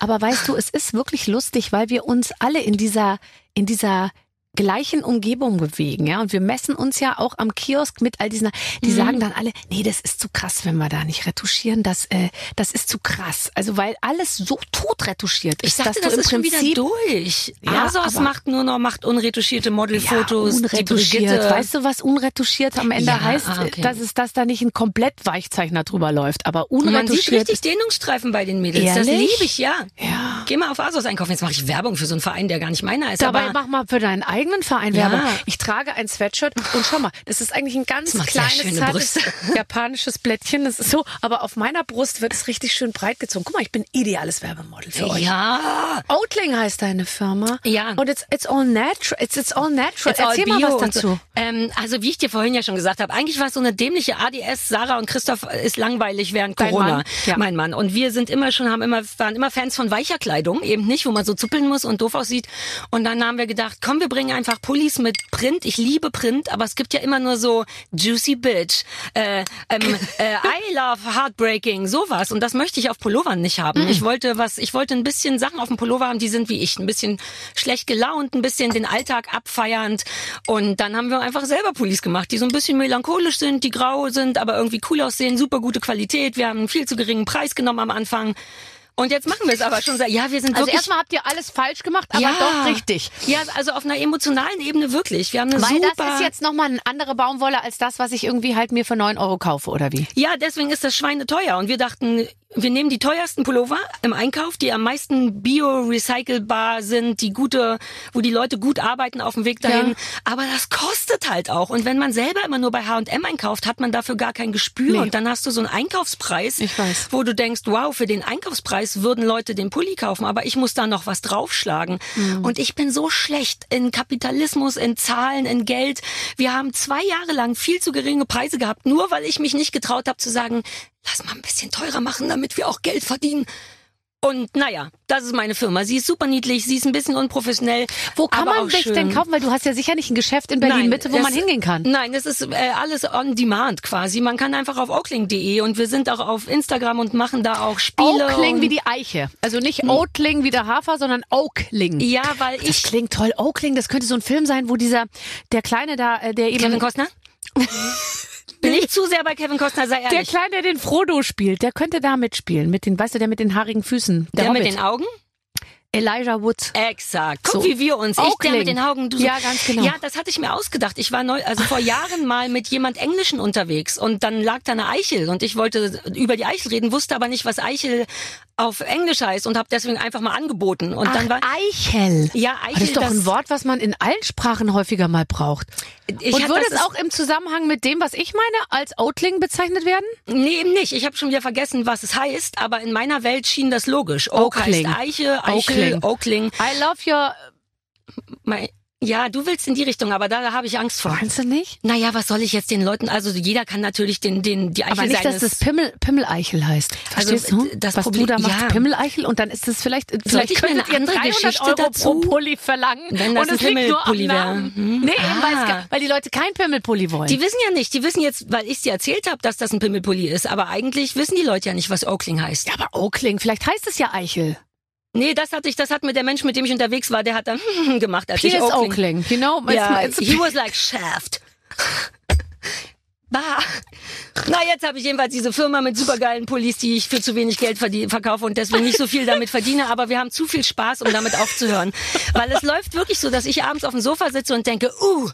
Aber weißt du, es ist wirklich lustig, weil wir uns alle in dieser, in dieser gleichen Umgebung bewegen, ja. Und wir messen uns ja auch am Kiosk mit all diesen, die Mhm. sagen dann alle, nee, das ist zu krass, wenn wir da nicht retuschieren, das, äh, das ist zu krass. Also weil alles so tot retuschiert ist, Ich dachte, das ist schon Prinzip wieder durch. Ja, Asos macht nur noch, macht unretuschierte Modelfotos. ja, unretuschiert. Weißt du, was unretuschiert am Ende Ja, heißt? ah, okay. Dass es, dass da nicht ein komplett Weichzeichner drüber läuft, aber Man sieht unretuschiert. richtig Dehnungsstreifen bei den Mädels. Das Ehrlich? liebe ich, ja. ja. geh mal auf ASOS einkaufen. Jetzt mache ich Werbung für so einen Verein, der gar nicht meiner ist. Dabei mach mal für deinen eigenen Verein Ja. Werbung. Ich trage ein Sweatshirt und schau mal, das ist eigentlich ein ganz kleines, zartes *laughs* japanisches Blättchen. Das ist so, aber auf meiner Brust wird es richtig schön breit gezogen. Guck mal, ich bin ideales Werbemodel für euch. ja, Oatling heißt deine Firma. Ja. Und it's, it's all natural. It's, it's all natural. It's all Erzähl mal bio was dazu. So. Ähm, also wie ich dir vorhin ja schon gesagt habe, eigentlich war es so eine dämliche ADS. Sarah und Christoph ist langweilig während Corona. Mann? Ja. Mein Mann. Und wir sind immer schon, haben immer, waren immer Fans von weicher Kleidung, eben nicht, wo man so zuppeln muss und doof aussieht. Und dann haben wir gedacht, komm, wir bringen einfach Pullis mit Print. Ich liebe Print, aber es gibt ja immer nur so Juicy Bitch, äh, ähm, *laughs* äh, I love Heartbreaking, sowas. Und das möchte ich auf Pullovern nicht haben. Ich wollte was, ich wollte ein bisschen Sachen auf dem Pullover haben, die sind wie ich, ein bisschen schlecht gelaunt, ein bisschen den Alltag abfeiernd. Und dann haben wir einfach selber Pullis gemacht, die so ein bisschen melancholisch sind, die grau sind, aber irgendwie cool aussehen, super gute Qualität. Wir haben einen viel zu geringen Preis genommen am Anfang. Und jetzt machen wir es aber schon ja, wir sind Also wirklich erstmal habt ihr alles falsch gemacht, aber ja, doch richtig. Ja, also auf einer emotionalen Ebene wirklich. Wir haben eine Weil super das ist jetzt nochmal eine andere Baumwolle als das, was ich irgendwie halt mir für 9 Euro kaufe, oder wie? Ja, deswegen ist das Schweine teuer. Und wir dachten, wir nehmen die teuersten Pullover im Einkauf, die am meisten bio-recycelbar sind, die gute, wo die Leute gut arbeiten auf dem Weg dahin. Ja. Aber das kostet halt auch. Und wenn man selber immer nur bei H&M einkauft, hat man dafür gar kein Gespür. Nee. Und dann hast du so einen Einkaufspreis, wo du denkst, wow, für den Einkaufspreis würden Leute den Pulli kaufen, aber ich muss da noch was draufschlagen. Mhm. Und ich bin so schlecht in Kapitalismus, in Zahlen, in Geld. Wir haben zwei Jahre lang viel zu geringe Preise gehabt, nur weil ich mich nicht getraut habe zu sagen, lass mal ein bisschen teurer machen, damit wir auch Geld verdienen. Und naja, das ist meine Firma. Sie ist super niedlich, sie ist ein bisschen unprofessionell. Wo kann man schön. denn kaufen? Weil du hast ja sicher nicht ein Geschäft in Berlin Mitte, wo es- man hingehen kann. Nein, es ist äh, alles on demand quasi. Man kann einfach auf oakling.de und wir sind auch auf Instagram und machen da auch Spiele. Oakling wie die Eiche. Also nicht Oatling wie der Hafer, sondern Oakling. Ja, weil Das ich klingt toll. Oakling, das könnte so ein Film sein, wo dieser, der Kleine da, äh, der eben, Kevin Costner? *laughs* Bin ich zu sehr bei Kevin Costner, sei der ehrlich. Kleine, der den Frodo spielt, der könnte da mitspielen. Mit den, weißt du, der mit den haarigen Füßen. Der, Der mit den Augen? Elijah Woods. Exakt. Guck, So. wie wir uns. Ich, der mit den Augen. Du so. Ja, ganz genau. Ja, das hatte ich mir ausgedacht. Ich war neu, also vor Jahren mal mit jemand Englischen unterwegs und dann lag da eine Eichel und ich wollte über die Eichel reden, wusste aber nicht, was Eichel auf Englisch heißt und habe deswegen einfach mal angeboten. Und dann war Eichel. ja Das Eichel. ist doch ein Wort, was man in allen Sprachen häufiger mal braucht. Ich Und würde das es auch im Zusammenhang mit dem, was ich meine, als Oatling bezeichnet werden? Nee, eben nicht. Ich habe schon wieder vergessen, was es heißt, aber in meiner Welt schien das logisch. Oak Oakling. heißt Eiche, Eichel, Oakling. Oakling. I love your... Mein- Ja, du willst in die Richtung, aber da, da habe ich Angst vor. Meinst du nicht? Naja, was soll ich jetzt den Leuten, also jeder kann natürlich den, den, die Eichel Aber nicht, dass seines... das Pimmel, Pimmeleichel heißt. Verstehst Also, du? das Was Problem- du da machst, ja. Pimmeleichel und dann ist es vielleicht, vielleicht ich mir könntet ihr andere 300 Geschichte Euro dazu? pro Pulli verlangen Wenn das und es liegt nur am Pimmelpulli wäre. Namen. Hm. Nee, weil, Ah. gar- weil die Leute kein Pimmelpulli wollen. Die wissen ja nicht, die wissen jetzt, weil ich sie erzählt habe, dass das ein Pimmelpulli ist, aber eigentlich wissen die Leute ja nicht, was Oakling heißt. ja, aber Oakling, vielleicht heißt es ja Eichel. Nee, das hatte ich, das hat mir der Mensch, mit dem ich unterwegs war, der hat dann *laughs* gemacht, als ich Pierce Oakling. Oakling. you know? Ja, it's- he was like Shaft. Bah. Na, jetzt habe ich jedenfalls diese Firma mit supergeilen Pullis, die ich für zu wenig Geld verkaufe und deswegen nicht so viel damit verdiene, aber wir haben zu viel Spaß, um damit aufzuhören. Weil es *laughs* läuft wirklich so, dass ich abends auf dem Sofa sitze und denke, uh,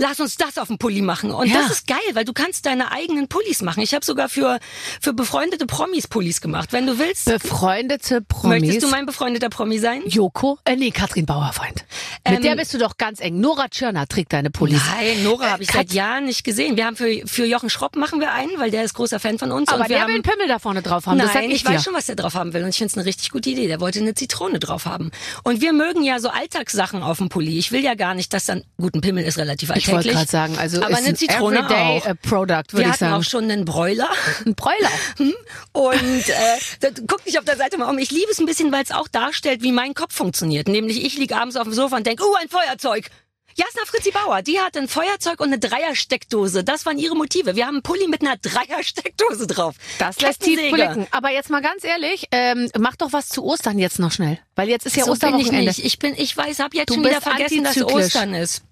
lass uns das auf dem Pulli machen. Und Ja. das ist geil, weil du kannst deine eigenen Pullis machen. Ich habe sogar für, für befreundete Promis Pullis gemacht. Wenn du willst, Befreundete Promis. möchtest du mein befreundeter Promi sein? Joko? Äh, nee, Katrin Bauerfeind. Mit Ähm, der bist du doch ganz eng. Nora Tschirner trägt deine Pullis. Nein, Nora habe ich Äh, seit Kat- Jahren nicht gesehen. Wir haben für, für Jochen Schropp machen wir einen, weil der ist großer Fan von uns. Aber und wir der haben, will einen Pimmel da vorne drauf haben. Nein, ich, ich weiß schon, was der drauf haben will. Und ich finde es eine richtig gute Idee. Der wollte eine Zitrone drauf haben. Und wir mögen ja so Alltagssachen auf dem Pulli. Ich will ja gar nicht, dass dann, gut, ein Pimmel ist relativ Ich wollte gerade sagen, also aber ist eine ein Zitrone Everyday auch. äh, Product, wir würde ich hatten sagen. auch schon einen Bräuler. *laughs* Ein Bräuler. Und äh, da, guck dich auf der Seite mal um. Ich liebe es ein bisschen, weil es auch darstellt, wie mein Kopf funktioniert. Nämlich ich liege abends auf dem Sofa und denke, uh, ein Feuerzeug. Jasna Fritzi Bauer, die hat ein Feuerzeug und eine Dreiersteckdose. Das waren ihre Motive. Wir haben einen Pulli mit einer Dreiersteckdose drauf. Das lässt tief blicken. Aber jetzt mal ganz ehrlich, ähm, mach doch was zu Ostern jetzt noch schnell. Weil jetzt ist ja so bin ich Osterwochenende. nicht. Ich bin, ich weiß, hab jetzt Du schon wieder vergessen, dass. Ostern ist.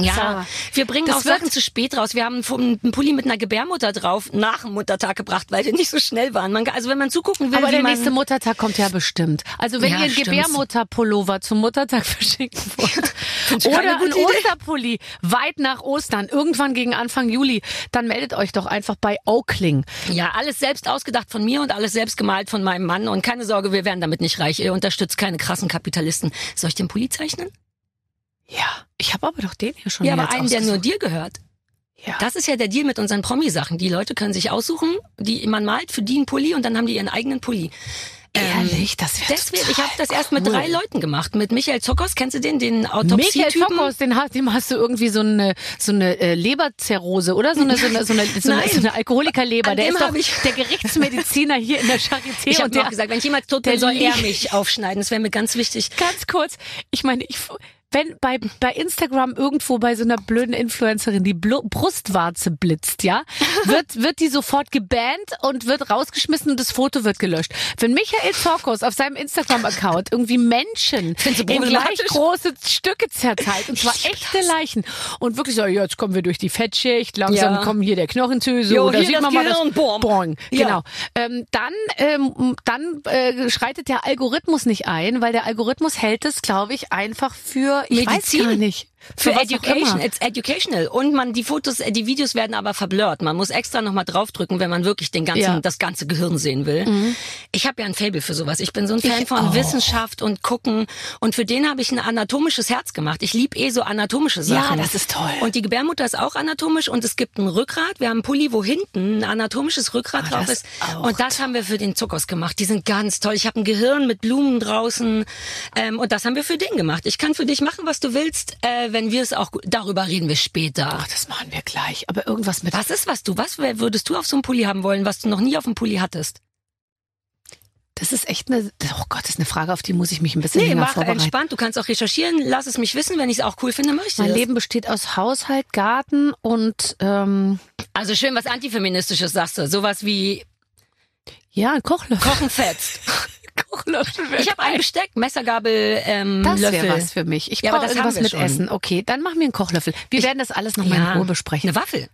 Ja, Sarah, wir bringen das auch Sachen zu spät raus. Wir haben einen Pulli mit einer Gebärmutter drauf nach dem Muttertag gebracht, weil wir nicht so schnell waren. Man, also wenn man zugucken will, Aber der nächste Muttertag kommt ja bestimmt. Also wenn Ja, ihr einen. Gebärmutterpullover zum Muttertag *laughs* verschicken wollt oder einen Idee. Osterpulli weit nach Ostern, irgendwann gegen Anfang Juli, dann meldet euch doch einfach bei Oakling. Ja, alles selbst ausgedacht von mir und alles selbst gemalt von meinem Mann. Und keine Sorge, wir werden damit nicht reich. Ihr unterstützt keine krassen Kapitalisten. Soll ich den Pulli zeichnen? Ja, ich habe aber doch den hier schon Ja, aber einen, der nur dir gehört. Ja. Das ist ja der Deal mit unseren Promi-Sachen. Die Leute können sich aussuchen, die man malt für die einen Pulli und dann haben die ihren eigenen Pulli. Ähm, Ehrlich, das wäre Deswegen, ich habe das erst mit cool. drei Leuten gemacht. Mit Michael Zockers, kennst du den, den Michael Autopsie-Typen? Fockhaus, den hast, dem hast du irgendwie so eine so eine äh, Leberzirrhose, oder? So eine so eine so eine, so eine, so eine Alkoholikerleber. An Der ist doch ich- der Gerichtsmediziner hier in der Charité Ich habe noch gesagt, wenn ich jemals tot der bin, soll er mich aufschneiden. Das wäre mir ganz wichtig. ganz kurz. Ich meine, ich wenn bei bei Instagram irgendwo bei so einer blöden Influencerin die Blu Brustwarze blitzt, ja, *laughs* wird wird die sofort gebannt und wird rausgeschmissen und das Foto wird gelöscht. Wenn Michael Zorkos auf seinem Instagram-Account irgendwie Menschen in gleich große Stücke zerteilt und zwar echte Leichen und wirklich so, ja, jetzt kommen wir durch die Fettschicht, langsam Ja. kommen hier der Knochenzöse Jo, oder sieht man mal Gehirn, das boom. Boing. Ja. Genau. Ähm, dann ähm, dann äh, schreitet der Algorithmus nicht ein, weil der Algorithmus hält es, glaube ich, einfach für ich Medizin. weiß gar nicht Für auch Education, it's educational. Und man, die Fotos, äh, die Videos werden aber verblurrt. Man muss extra nochmal draufdrücken, wenn man wirklich den ganzen, Ja. Mhm. das ganze Gehirn sehen will. Ich habe ja ein Fable für sowas. Ich bin so ein Fan Ich von auch. Wissenschaft und gucken. Und für den habe ich ein anatomisches Herz gemacht. Ich lieb eh so anatomische Sachen. das ist toll. Und die Gebärmutter ist auch anatomisch und es gibt ein Rückgrat. Wir haben einen Pulli, wo hinten ein anatomisches Rückgrat Ah, drauf ist. ist auch Und das haben wir für den Zuckers gemacht. Die sind ganz toll. Ich habe ein Gehirn mit Blumen draußen. Ähm, und das haben wir für den gemacht. Ich kann für dich machen, was du willst, äh, wenn wir es auch. Darüber reden wir später. Ach, das machen wir gleich. Aber irgendwas mit Was ist was du? Was würdest du auf so einem Pulli haben wollen, was du noch nie auf dem Pulli hattest? Das ist echt eine oh Gott, das ist eine Frage, auf die muss ich mich ein bisschen Nee, länger mach vorbereiten. entspannt. Du kannst auch recherchieren. Lass es mich wissen. Wenn ich es auch cool finde, ich Mein das. Leben besteht aus Haushalt, Garten und ähm, Also schön was antifeministisches sagst du. Sowas wie ja, ein Kochlöffel. Kochen fetzt. *laughs* Kochlöffel. Ich habe ein Besteck, Messergabel, ähm, das Löffel. wäre was für mich. Ich Ja, brauche das irgendwas wir mit schon. Essen. Okay, dann mach mir einen Kochlöffel. Wir werden das alles nochmal Ja. in Ruhe besprechen. Eine Waffel.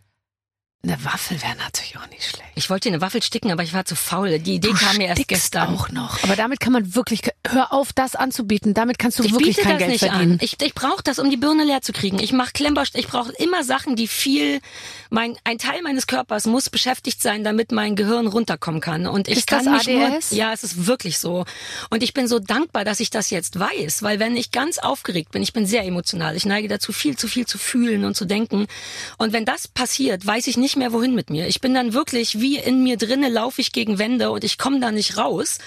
Eine Waffel wäre natürlich auch nicht schlecht. Ich wollte eine Waffel sticken, aber ich war zu faul. Die Idee Du kam mir erst gestern. auch noch. Aber damit kann man wirklich, hör auf, das anzubieten. Damit kannst du Ich wirklich kein das Geld nicht verdienen. an. Ich, ich brauche das, um die Birne leer zu kriegen. Ich mache Klemmbausch. Ich brauche immer Sachen, die viel. Mein ein Teil meines Körpers muss beschäftigt sein, damit mein Gehirn runterkommen kann. Und ich Ist kann das nicht nur. ADS? Ja, es ist wirklich so. Und ich bin so dankbar, dass ich das jetzt weiß, weil wenn ich ganz aufgeregt bin, ich bin sehr emotional. Ich neige dazu, viel zu viel zu fühlen und zu denken. Und wenn das passiert, weiß ich nicht mehr, wohin mit mir. Ich bin dann wirklich wie in mir drinne, laufe ich gegen Wände und ich komme da nicht raus.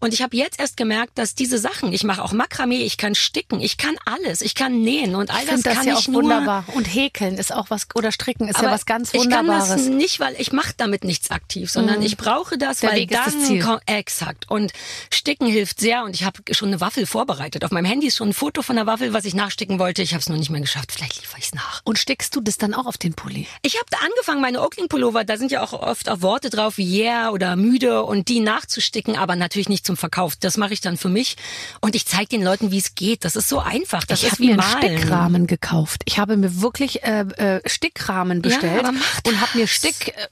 Und ich habe jetzt erst gemerkt, dass diese Sachen, ich mache auch Makramee, ich kann sticken, ich kann alles, ich kann nähen und all Ich das das kann ja ich auch nur. wunderbar. Und häkeln ist auch was, oder stricken ist ja was ganz ich kann Wunderbares. das nicht, weil ich mache damit nichts aktiv, sondern ich brauche das, Mhm. Der weil Weg ist dann das Ziel. ko- exakt und Sticken hilft sehr und ich habe schon eine Waffel vorbereitet. Auf meinem Handy ist schon ein Foto von der Waffel, was ich nachsticken wollte. Ich habe es nur nicht mehr geschafft. Vielleicht liefere ich es nach. Und stickst du das dann auch auf den Pulli? Ich habe da angefangen, meine Oakling Pullover, da sind ja auch oft auch Worte drauf wie yeah oder müde und die nachzusticken, aber natürlich nicht zum Verkauf. Das mache ich dann für mich und ich zeige den Leuten, wie es geht. Das ist so einfach. Das ich habe mir einen malen. Stickrahmen gekauft. Ich habe mir wirklich äh, äh, Stickrahmen bestellt mach und habe mir. Stick äh,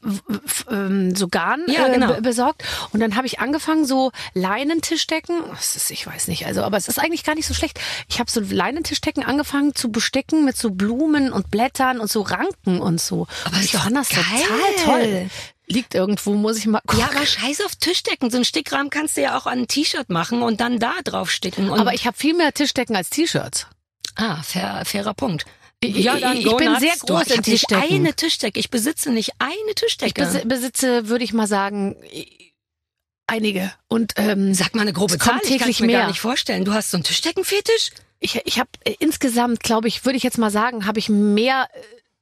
ähm, so Garn Ja, äh, genau. be- besorgt und dann habe ich angefangen so Leinentischdecken. Das ist, ich weiß nicht, also aber es ist eigentlich gar nicht so schlecht. Ich habe so Leinentischdecken angefangen zu besticken mit so Blumen und Blättern und so Ranken und so. Aber und ist ich das geil. total toll. Liegt irgendwo, muss ich mal gucken. Ja, aber scheiß auf Tischdecken. So ein Stickrahmen kannst du ja auch an ein T-Shirt machen und dann da drauf sticken. Aber ich habe viel mehr Tischdecken als T-Shirts. Ah, fair, fairer Punkt. Ich- ja, ich- dann ich bin sehr groß ich in hab nicht Tischdecken. eine Tischdecke. Ich besitze nicht eine Ich Tischdecke. besi- besitze, würde ich mal sagen, einige. Und ähm, Sag mal eine grobe Zahl. Ich täglich mir gar nicht vorstellen. Du hast so einen Tischdeckenfetisch? ich, ich habe äh, insgesamt, glaube ich, würde ich jetzt mal sagen, habe ich mehr äh,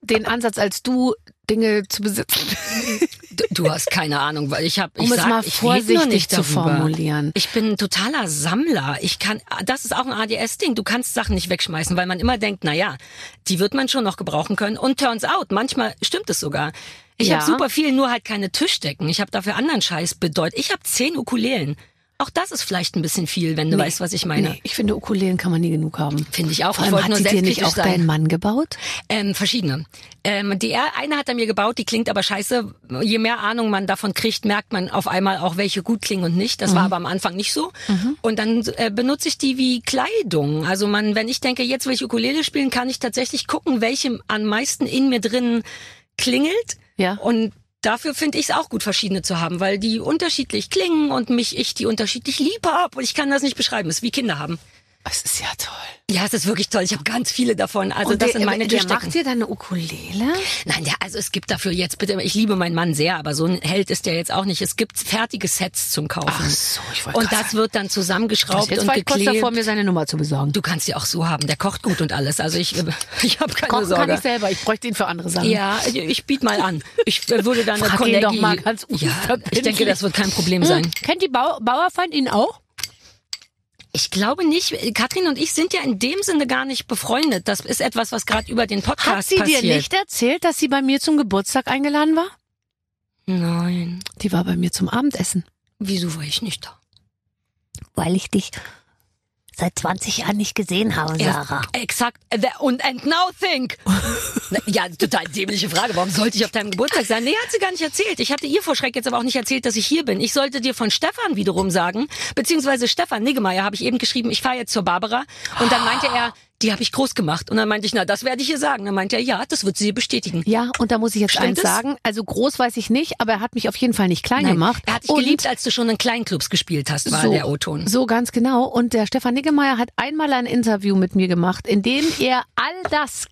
den Ansatz als du, Dinge zu besitzen. Du, hast keine Ahnung, weil ich habe, ich Um es sag, mal red nur vorsichtig zu darüber. formulieren. Ich bin ein totaler Sammler. Ich kann, das ist auch ein ADS-Ding. Du kannst Sachen nicht wegschmeißen, weil man immer denkt, na ja, die wird man schon noch gebrauchen können. Und turns out, manchmal stimmt es sogar. Ich Ja. habe super viel, nur halt keine Tischdecken. Ich habe dafür anderen Scheiß bedeutet. Ich habe zehn Ukulelen. Auch das ist vielleicht ein bisschen viel, wenn du weißt, was ich meine. Nee, ich finde, Ukulelen kann man nie genug haben. Finde ich auch. Vor ich allem wollte hat sie dir nicht auch sein. dein Mann gebaut? Ähm, verschiedene. Ähm, die eine hat er mir gebaut, die klingt aber scheiße. Je mehr Ahnung man davon kriegt, merkt man auf einmal auch, welche gut klingen und nicht. Das war aber am Anfang nicht so. Und dann äh, benutze ich die wie Kleidung. Also man, wenn ich denke, jetzt will ich Ukulele spielen, kann ich tatsächlich gucken, welche am meisten in mir drin klingelt. Ja. Und dafür finde ich es auch gut, verschiedene zu haben, weil die unterschiedlich klingen und mich ich die unterschiedlich lieb habe. Und ich kann das nicht beschreiben. Es ist wie Kinder haben. Es ist ja toll. Ja, es ist wirklich toll. Ich habe ganz viele davon. Also Und das der, sind meine der macht dir deine Ukulele? Nein, der, also es gibt dafür jetzt bitte, ich liebe meinen Mann sehr, aber so ein Held ist der jetzt auch nicht. Es gibt fertige Sets zum Kaufen. Ach so, ich wollte Und das sagen. wird dann zusammengeschraubt Jetzt und war ich kurz geklebt. davor, mir seine Nummer zu besorgen. Du kannst die auch so haben. Der kocht gut und alles. Also ich, *laughs* ich habe keine Kochen Sorge. kann ich selber. Ich bräuchte ihn für andere Sachen. Ja, ich biet mal an. Ich äh, würde dann eine Frag Kollegin. doch mal ganz ja, ich denke, das wird kein Problem sein. Hm, Kennt die Bau Bauerfeind ihn auch? Ich glaube nicht. Katrin und ich sind ja in dem Sinne gar nicht befreundet. Das ist etwas, was gerade über den Podcast Hat sie passiert. dir nicht erzählt, dass sie bei mir zum Geburtstag eingeladen war? Nein. Die war bei mir zum Abendessen. Wieso war ich nicht da? weil ich dich seit 20 Jahren nicht gesehen habe, Sarah. Ja, exakt. The- Und and now think. *laughs* Ja, total dämliche Frage. Warum sollte ich auf deinem Geburtstag sein? Nee, hat sie gar nicht erzählt. Ich hatte ihr vor Schreck jetzt aber auch nicht erzählt, dass ich hier bin. Ich sollte dir von Stefan wiederum sagen, beziehungsweise Stefan Niggemeier habe ich eben geschrieben, ich fahre jetzt zur Barbara. Und dann meinte er, die habe ich groß gemacht. Und dann meinte ich, na, das werde ich ihr sagen. Dann meinte er, ja, das wird sie bestätigen. Ja, und da muss ich jetzt Stimmt eins es? sagen. Also groß weiß ich nicht, aber er hat mich auf jeden Fall nicht klein Nein, gemacht. Er hat dich Und geliebt, als du schon in Kleinclubs gespielt hast, war so, der O-Ton. So ganz genau. Und der Stefan Niggemeier hat einmal ein Interview mit mir gemacht, in dem er all das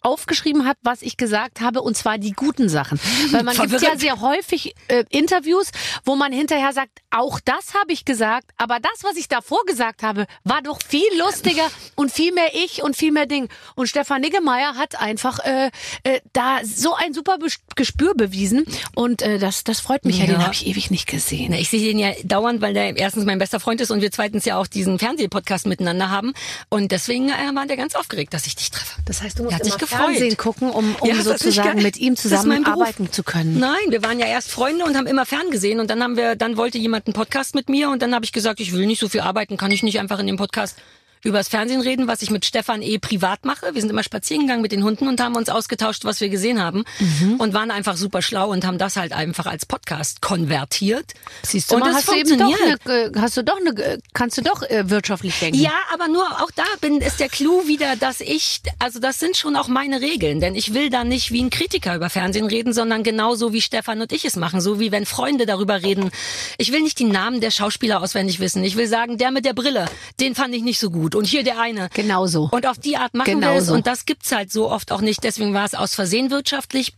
aufgeschrieben hat, was ich gesagt habe, und zwar die guten Sachen. Weil man gibt ja sehr häufig äh, Interviews, wo man hinterher sagt, auch das habe ich gesagt, aber das, was ich davor gesagt habe, war doch viel lustiger und viel mehr ich und viel mehr Ding. Und Stefan Niggemeier hat einfach äh, äh, da so ein super Bes- Gespür bewiesen und äh, das, das freut mich ja, Ja. den habe ich ewig nicht gesehen. Na, ich sehe den ja dauernd, weil der erstens mein bester Freund ist und wir zweitens ja auch diesen Fernsehpodcast miteinander haben. Und deswegen äh, war der ganz aufgeregt, dass ich dich treffe. Das heißt, du Er sich immer gefreut. Fernsehen gucken, um, um Ja, sozusagen mit ihm Das ist mein zusammen Beruf. arbeiten zu können. Nein, wir waren ja erst Freunde und haben immer ferngesehen und dann haben wir, dann wollte jemand einen Podcast mit mir und dann habe ich gesagt, ich will nicht so viel arbeiten, kann ich nicht einfach in dem Podcast übers Fernsehen reden, was ich mit Stefan eh privat mache. Wir sind immer spazieren gegangen mit den Hunden und haben uns ausgetauscht, was wir gesehen haben Mhm. und waren einfach super schlau und haben das halt einfach als Podcast konvertiert. Siehst du und mal, hast du eben doch funktioniert. eine, äh, hast du doch eine, äh, kannst du doch äh, wirtschaftlich denken. Ja, aber nur auch da bin, ist der Clou wieder, dass ich, also das sind schon auch meine Regeln, denn ich will da nicht wie ein Kritiker über Fernsehen reden, sondern genauso wie Stefan und ich es machen, so wie wenn Freunde darüber reden. Ich will nicht die Namen der Schauspieler auswendig wissen. Ich will sagen, der mit der Brille, den fand ich nicht so gut und hier der eine. Genau so. Und auf die Art machen Genau wir es und das gibt's halt so oft auch nicht. Deswegen war es aus Versehen wirtschaftlich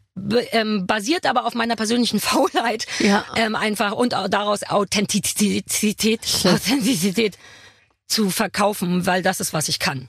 ähm, basiert aber auf meiner persönlichen *laughs* Faulheit Ja. ähm, einfach und auch daraus Authentizität, Authentizität zu verkaufen, weil das ist, was ich kann.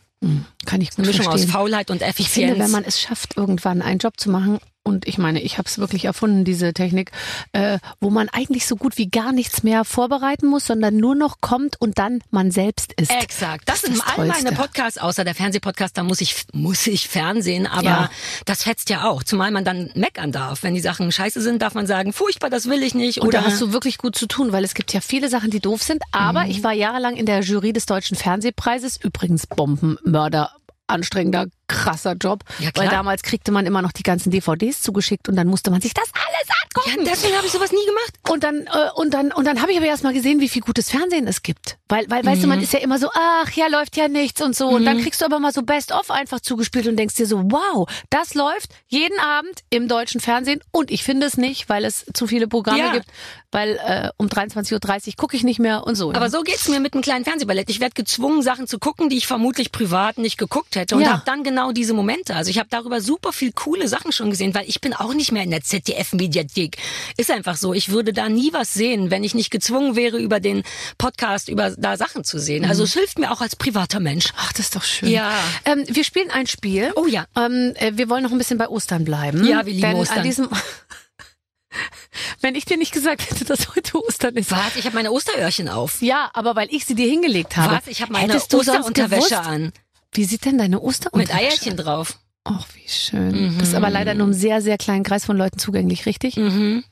Kann ich gut Eine Mischung aus verstehen. Faulheit und Ich Effizienz. finde, wenn man es schafft, irgendwann einen Job zu machen, und ich meine, ich habe es wirklich erfunden, diese Technik, äh, wo man eigentlich so gut wie gar nichts mehr vorbereiten muss, sondern nur noch kommt und dann man selbst ist. Exakt. Das, Das ist sind all meine. Podcasts, außer der Fernsehpodcast, da muss ich, muss ich Fernsehen, aber Ja. das fetzt ja auch. Zumal man dann meckern darf. Wenn die Sachen scheiße sind, darf man sagen, furchtbar, das will ich nicht. Und Oder da hast du wirklich gut zu tun, weil es gibt ja viele Sachen, die doof sind. Aber Mhm. ich war jahrelang in der Jury des Deutschen Fernsehpreises. Übrigens Bombenmörder, anstrengender, krasser Job. Ja, weil damals kriegte man immer noch die ganzen DVDs zugeschickt und dann musste man sich das alles ja, angucken. deswegen habe ich sowas nie gemacht. Und dann, äh, und dann, und dann habe ich aber erst mal gesehen, wie viel gutes Fernsehen es gibt. Weil, weil, weißt du, Mhm. man ist ja immer so, ach ja, läuft ja nichts und so. Und dann kriegst du aber mal so Best-of einfach zugespielt und denkst dir so, wow, das läuft jeden Abend im deutschen Fernsehen. Und ich finde es nicht, weil es zu viele Programme Ja. gibt. Weil äh, um 23.30 Uhr gucke ich nicht mehr und so. Aber so geht's mir mit einem kleinen Fernsehballett. Ich werde gezwungen, Sachen zu gucken, die ich vermutlich privat nicht geguckt hätte. Und Ja. habe dann genau diese Momente. Also ich habe darüber super viel coole Sachen schon gesehen, weil ich bin auch nicht mehr in der ZDF-Mediathek. Ist einfach so. Ich würde da nie was sehen, wenn ich nicht gezwungen wäre, über den Podcast, über da Sachen zu sehen. Also es hilft mir auch als privater Mensch. Ach, das ist doch schön. Ja. Ähm, wir spielen ein Spiel. Oh ja. Ähm, äh, wir wollen noch ein bisschen bei Ostern bleiben. Ja, wir lieben Denn Ostern. An diesem *laughs* Wenn ich dir nicht gesagt hätte, dass heute Ostern ist. Was? Ich habe meine Osteröhrchen auf. Ja, aber weil ich sie dir hingelegt habe. Was? Ich habe meine Osterunterwäsche an. Wie sieht denn deine Mit Osterunterwäsche? Eierchen drauf. Ach, wie schön. Das ist aber leider nur einem sehr, sehr kleinen Kreis von Leuten zugänglich, richtig? Mhm.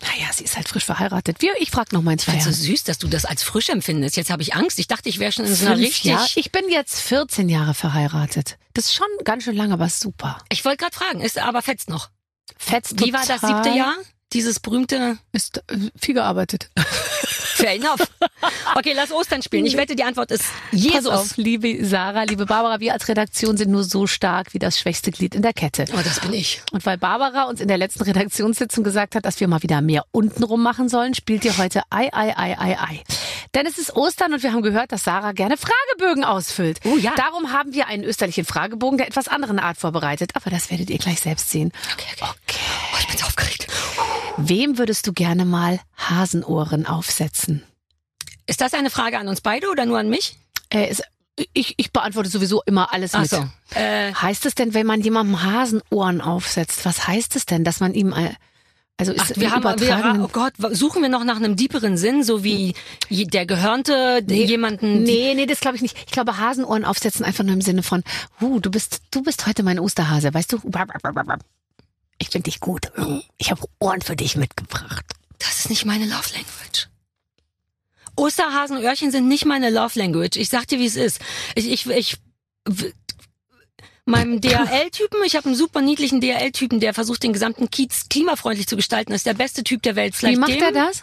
Naja, sie ist halt frisch verheiratet. Wir, ich frag noch mal ins Ich fand's so süß, dass du das als frisch empfindest. Jetzt habe ich Angst. Ich dachte, ich wäre schon in so einer richtig. Jahre. Ich bin jetzt 14 Jahre verheiratet. Das ist schon ganz schön lange, aber super. Ich wollte gerade fragen, ist aber fetzt noch. Fetzt Wie war das siebte Jahr? Dieses berühmte. Ist äh, viel gearbeitet. *laughs* Fair enough. Okay, lass Ostern spielen. Ich wette, die Antwort ist Pass Jesus. auf, liebe Sarah, liebe Barbara, wir als Redaktion sind nur so stark wie das schwächste Glied in der Kette. Oh, das bin ich. Und weil Barbara uns in der letzten Redaktionssitzung gesagt hat, dass wir mal wieder mehr untenrum machen sollen, spielt ihr heute Ei, Ei, Ei, Ei, Ei. Denn es ist Ostern und wir haben gehört, dass Sarah gerne Fragebögen ausfüllt. Oh ja. Darum haben wir einen österlichen Fragebogen der etwas anderen Art vorbereitet. Aber das werdet ihr gleich selbst sehen. Okay, okay. Oh, ich bin so aufgeregt. Wem würdest du gerne mal Hasenohren aufsetzen? Ist das eine Frage an uns beide oder nur an mich? Äh, es, ich, ich beantworte sowieso immer alles Ach mit. so. Äh, Heißt es denn, wenn man jemandem Hasenohren aufsetzt, was heißt es denn, dass man ihm, äh, also ist Ach, wir haben, wir, oh Gott, suchen wir noch nach einem deeperen Sinn, so wie der Gehörnte jemanden. Nee, nee, das glaube ich nicht. Ich glaube, Hasenohren aufsetzen einfach nur im Sinne von, uh, du bist, du bist heute mein Osterhase, weißt du? Ich finde dich gut. Ich habe Ohren für dich mitgebracht. Das ist nicht meine Love Language. Osterhasenöhrchen sind nicht meine Love Language. Ich sag dir, wie es ist. Ich, ich, ich meinem DHL-Typen, ich habe einen super niedlichen DHL-Typen, der versucht, den gesamten Kiez klimafreundlich zu gestalten. Das ist der beste Typ der Welt. Vielleicht Wie macht dem, er das?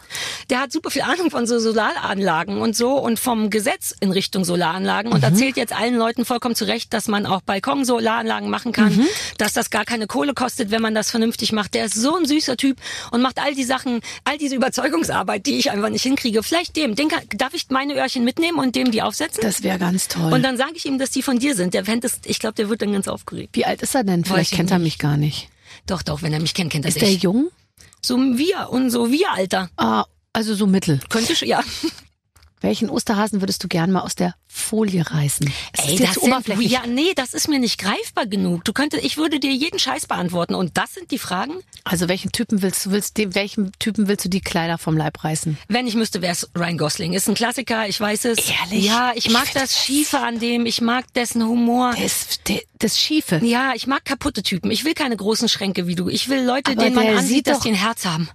Der hat super viel Ahnung von so Solaranlagen und so und vom Gesetz in Richtung Solaranlagen und erzählt jetzt allen Leuten vollkommen zu Recht, dass man auch Balkon-Solaranlagen machen kann, dass das gar keine Kohle kostet, wenn man das vernünftig macht. Der ist so ein süßer Typ und macht all die Sachen, all diese Überzeugungsarbeit, die ich einfach nicht hinkriege. Vielleicht dem, den kann, darf ich meine Öhrchen mitnehmen und dem die aufsetzen? Das wäre ganz toll. und dann sage ich ihm, dass die von dir sind. Der fände es, ich glaube, der wird dann ganz aufgeregt. Wie alt ist er denn? Vielleicht ich kennt er mich gar nicht. Doch, doch, wenn er mich kennt, kennt er Ist der dich. jung? So wir und so wir, Alter. Ah, also so mittel. Könnte ich, ja. Welchen Osterhasen würdest du gern mal aus der Folie reißen? Es Ey, das zu sind, oberflächlich. ja, nee, das ist mir nicht greifbar genug. Du könntest, ich würde dir jeden Scheiß beantworten. Und das sind die Fragen? Also welchen Typen willst du, willst, dem, welchem Typen willst du die Kleider vom Leib reißen? Wenn ich müsste, wäre es Ryan Gosling. Ist ein Klassiker, ich weiß es. Ehrlich? Ja, ich Ich mag das das- Schiefe an dem, ich mag dessen Humor. Das, das Schiefe. Ja, ich mag kaputte Typen. Ich will keine großen Schränke wie du. Ich will Leute, Aber denen man ansieht, sieht dass die ein Herz haben.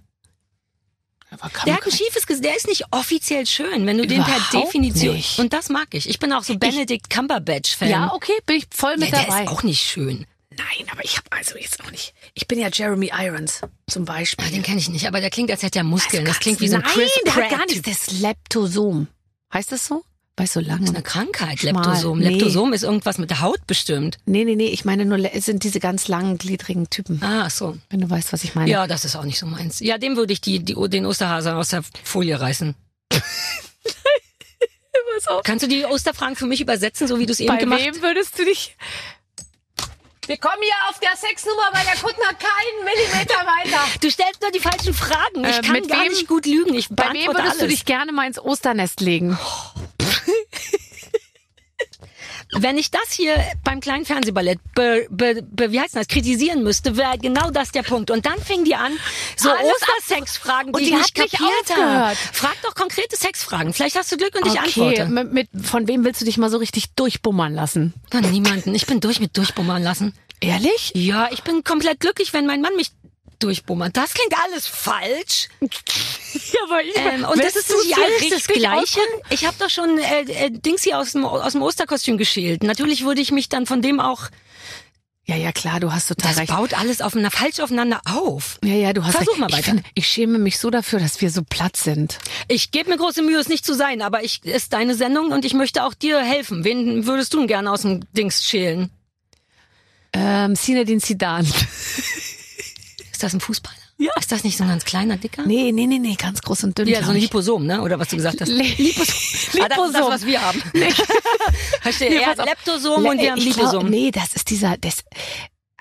Der hat ein schiefes Gesicht, der ist nicht offiziell schön, wenn du den per Definition. nicht. Und das mag ich. Ich bin auch so Benedict Cumberbatch-Fan. ja, okay, bin ich voll mit ja, der dabei. ist auch nicht schön. Nein, aber ich habe also jetzt auch nicht. Ich bin ja Jeremy Irons zum Beispiel. Ah, den kenne ich nicht, aber der klingt, als hätte er Muskeln. Das Ganz- klingt wie so ein Nein, Chris der hat Pratt gar nichts. Das Leptosom. Heißt das so? Bei so Das lang. ist eine Krankheit, Schmal. Leptosom. Nee. Leptosom ist irgendwas mit der Haut bestimmt. Nee, nee, nee, ich meine nur, es sind diese ganz langen, gliedrigen Typen. Ah, ach so. Wenn du weißt, was ich meine. Ja, das ist auch nicht so meins. Ja, dem würde ich die, die, den Osterhase aus der Folie reißen. *laughs* Kannst du die Osterfragen für mich übersetzen, so wie du es eben Bei gemacht wem würdest du dich... Wir kommen hier auf der Sexnummer bei der Kuttner keinen Millimeter weiter. Du stellst nur die falschen Fragen. Ich Äh, kann gar wem- nicht gut lügen. Ich Bei wem würdest du alles. dich gerne mal ins Osternest legen? *laughs* Wenn ich das hier beim kleinen Fernsehballett, be, be, be, wie heißt das, kritisieren müsste, wäre genau das der Punkt. Und dann fing die an, so Alles Ostersexfragen, die, Und die ich nicht kapiert habe. Frag doch konkrete Sexfragen. Vielleicht hast du Glück und ich okay, antworte. mit, mit, von wem willst du dich mal so richtig durchbummern lassen? Von niemanden. Ich bin durch mit durchbummern lassen. Ehrlich? Ja, ich bin komplett glücklich, wenn mein Mann mich durchbummert. Das klingt alles falsch. *laughs* Ja, aber ich, Ähm, und das ist nicht alles das Gleiche. Ich habe doch schon äh, äh, Dings hier aus dem, aus dem Osterkostüm geschält. Natürlich würde ich mich dann von dem auch. Ja, ja, klar, du hast total Das recht. baut alles aufeinander, falsch aufeinander auf. Ja, ja, du hast Versuch recht. mal Ich, weiter. finde, ich schäme mich so dafür, dass wir so platt sind. Ich gebe mir große Mühe, es nicht zu sein, aber ich ist deine Sendung und ich möchte auch dir helfen. Wen würdest du denn gerne aus dem Dings schälen? Ähm, Zinedine Zidane. *laughs* Ist das ein Fußballer? Ja. Ist das nicht so ein ganz kleiner, dicker? Nee, nee, nee, nee, ganz groß und dünn. Ja, so ein. Liposom, ne? Oder was du gesagt hast. Le- Liposom. Ah, das ist das, Liposom. was wir haben. *laughs* Verstehe. Nee, er hat. Leptosom Le- und wir haben ich glaub, Liposom. Nee, das ist dieser, das,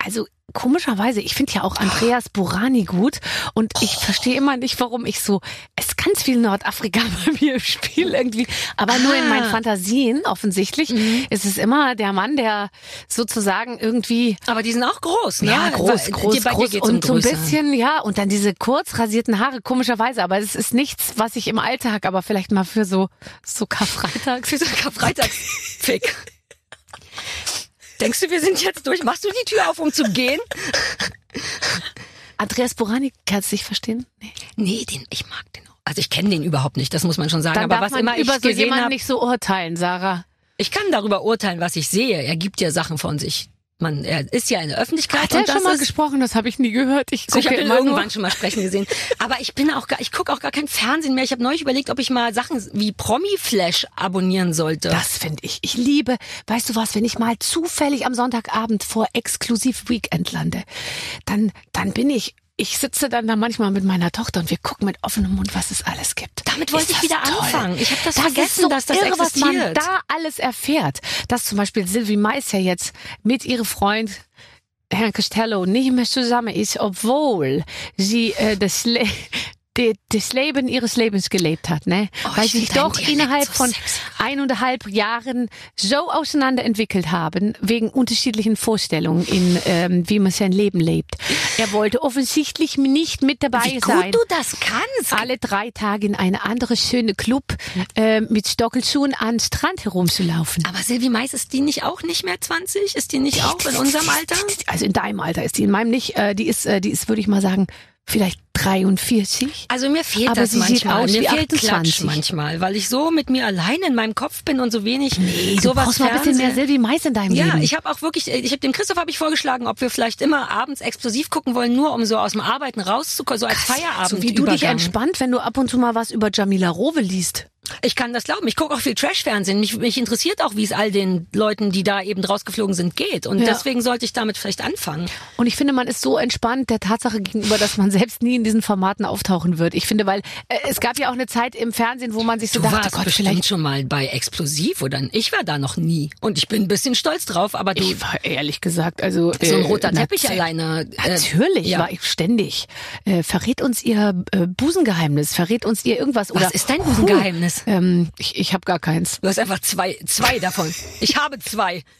also komischerweise, ich finde ja auch Andreas Burani gut und ich verstehe immer nicht, warum ich so, es ist ganz viel Nordafrika *laughs* bei mir im Spiel irgendwie, aber nur in meinen Ah. Fantasien offensichtlich ist es immer der Mann, der sozusagen irgendwie Aber die sind auch groß, ne? ja, groß, Weil, groß, groß geht's und so um ein bisschen, ja, und dann diese kurz rasierten Haare, komischerweise, aber es ist nichts, was ich im Alltag, aber vielleicht mal für so, so Karfreitags. *laughs* Für so Karfreitagsfick. *laughs* Denkst du, wir sind jetzt durch? Machst du die Tür auf, um zu gehen? Andreas Borani, kannst du dich verstehen? Nee. Nee, den, ich mag den auch. Also ich kenne den überhaupt nicht, das muss man schon sagen. Dann Aber darf was man immer über ich so jemanden habe, nicht so urteilen, Sarah. ich kann darüber urteilen, was ich sehe. Er gibt ja Sachen von sich. Man er ist ja in der Öffentlichkeit Hat er schon mal gesprochen? Das habe ich nie gehört. Ich so, ich gucke habe ihn immer irgendwann nur. schon mal sprechen gesehen. *laughs* Aber ich bin auch gar, ich gucke auch gar kein Fernsehen mehr. Ich habe neulich überlegt, ob ich mal Sachen wie Promi-Flash abonnieren sollte. Das finde ich. Ich liebe, weißt du was, wenn ich mal zufällig am Sonntagabend vor Exklusiv Weekend lande, dann, dann bin ich, ich sitze dann da manchmal mit meiner Tochter und wir gucken mit offenem Mund, was es alles gibt. Damit wollte ich wieder toll. anfangen. Ich habe das, Das vergessen, so dass das irre, was man existiert. da alles erfährt. Dass zum Beispiel Sylvie Mais ja jetzt mit ihrem Freund Herrn Costello nicht mehr zusammen ist, obwohl sie äh, das, Le das Leben ihres Lebens gelebt hat, ne? Oh, Weil ich sich doch innerhalb so von eineinhalb Jahren so auseinanderentwickelt haben, wegen unterschiedlichen Vorstellungen in, ähm, wie man sein Leben lebt. Er wollte offensichtlich nicht mit dabei Wie sein. gut du das kannst. alle drei Tage in eine andere schöne Club äh, mit Stockelschuhen an Strand herumzulaufen. Aber Silvi Mais, ist die nicht auch nicht mehr 20? Ist die nicht auch in unserem Alter? Also in deinem Alter ist die, in meinem nicht. Äh, die ist, äh, die ist, würde ich mal sagen, vielleicht 43. Also mir fehlt Aber das sie sieht manchmal. aus mir wie fehlt 28. Klatsch manchmal, weil ich so mit mir allein in meinem Kopf bin und so wenig Nee, du sowas brauchst mal ein bisschen mehr Fernsehen- Silvi Mais in deinem Ja, Leben. ich habe auch wirklich, ich habe dem Christoph habe ich vorgeschlagen, ob wir vielleicht immer abends explosiv gucken wollen, nur um so aus dem Arbeiten rauszukommen, so als Feierabend. so wie du dich entspannt, wenn du ab und zu mal was über Jamila Rowe liest. Ich kann das glauben. Ich gucke auch viel Trash-Fernsehen. Mich, mich interessiert auch, wie es all den Leuten, die da eben rausgeflogen sind, geht. Und Ja. deswegen sollte ich damit vielleicht anfangen. Und ich finde, man ist so entspannt der Tatsache gegenüber, dass man *laughs* selbst nie in diesen Formaten auftauchen wird. Ich finde, weil äh, es gab ja auch eine Zeit im Fernsehen, wo man sich so Du dachte, warst Gott, bestimmt vielleicht schon mal bei Explosiv oder ich war da noch nie. Und ich bin ein bisschen stolz drauf, aber du, Ich war ehrlich gesagt, also so ein äh, roter Teppich nat- alleine. äh, Natürlich, ja. war ich ständig. Äh, verrät uns ihr äh, Busengeheimnis, verrät uns ihr irgendwas Was oder ist dein Busengeheimnis? Ähm, ich ich habe gar keins. Du hast einfach zwei, zwei davon. Ich habe zwei. *laughs*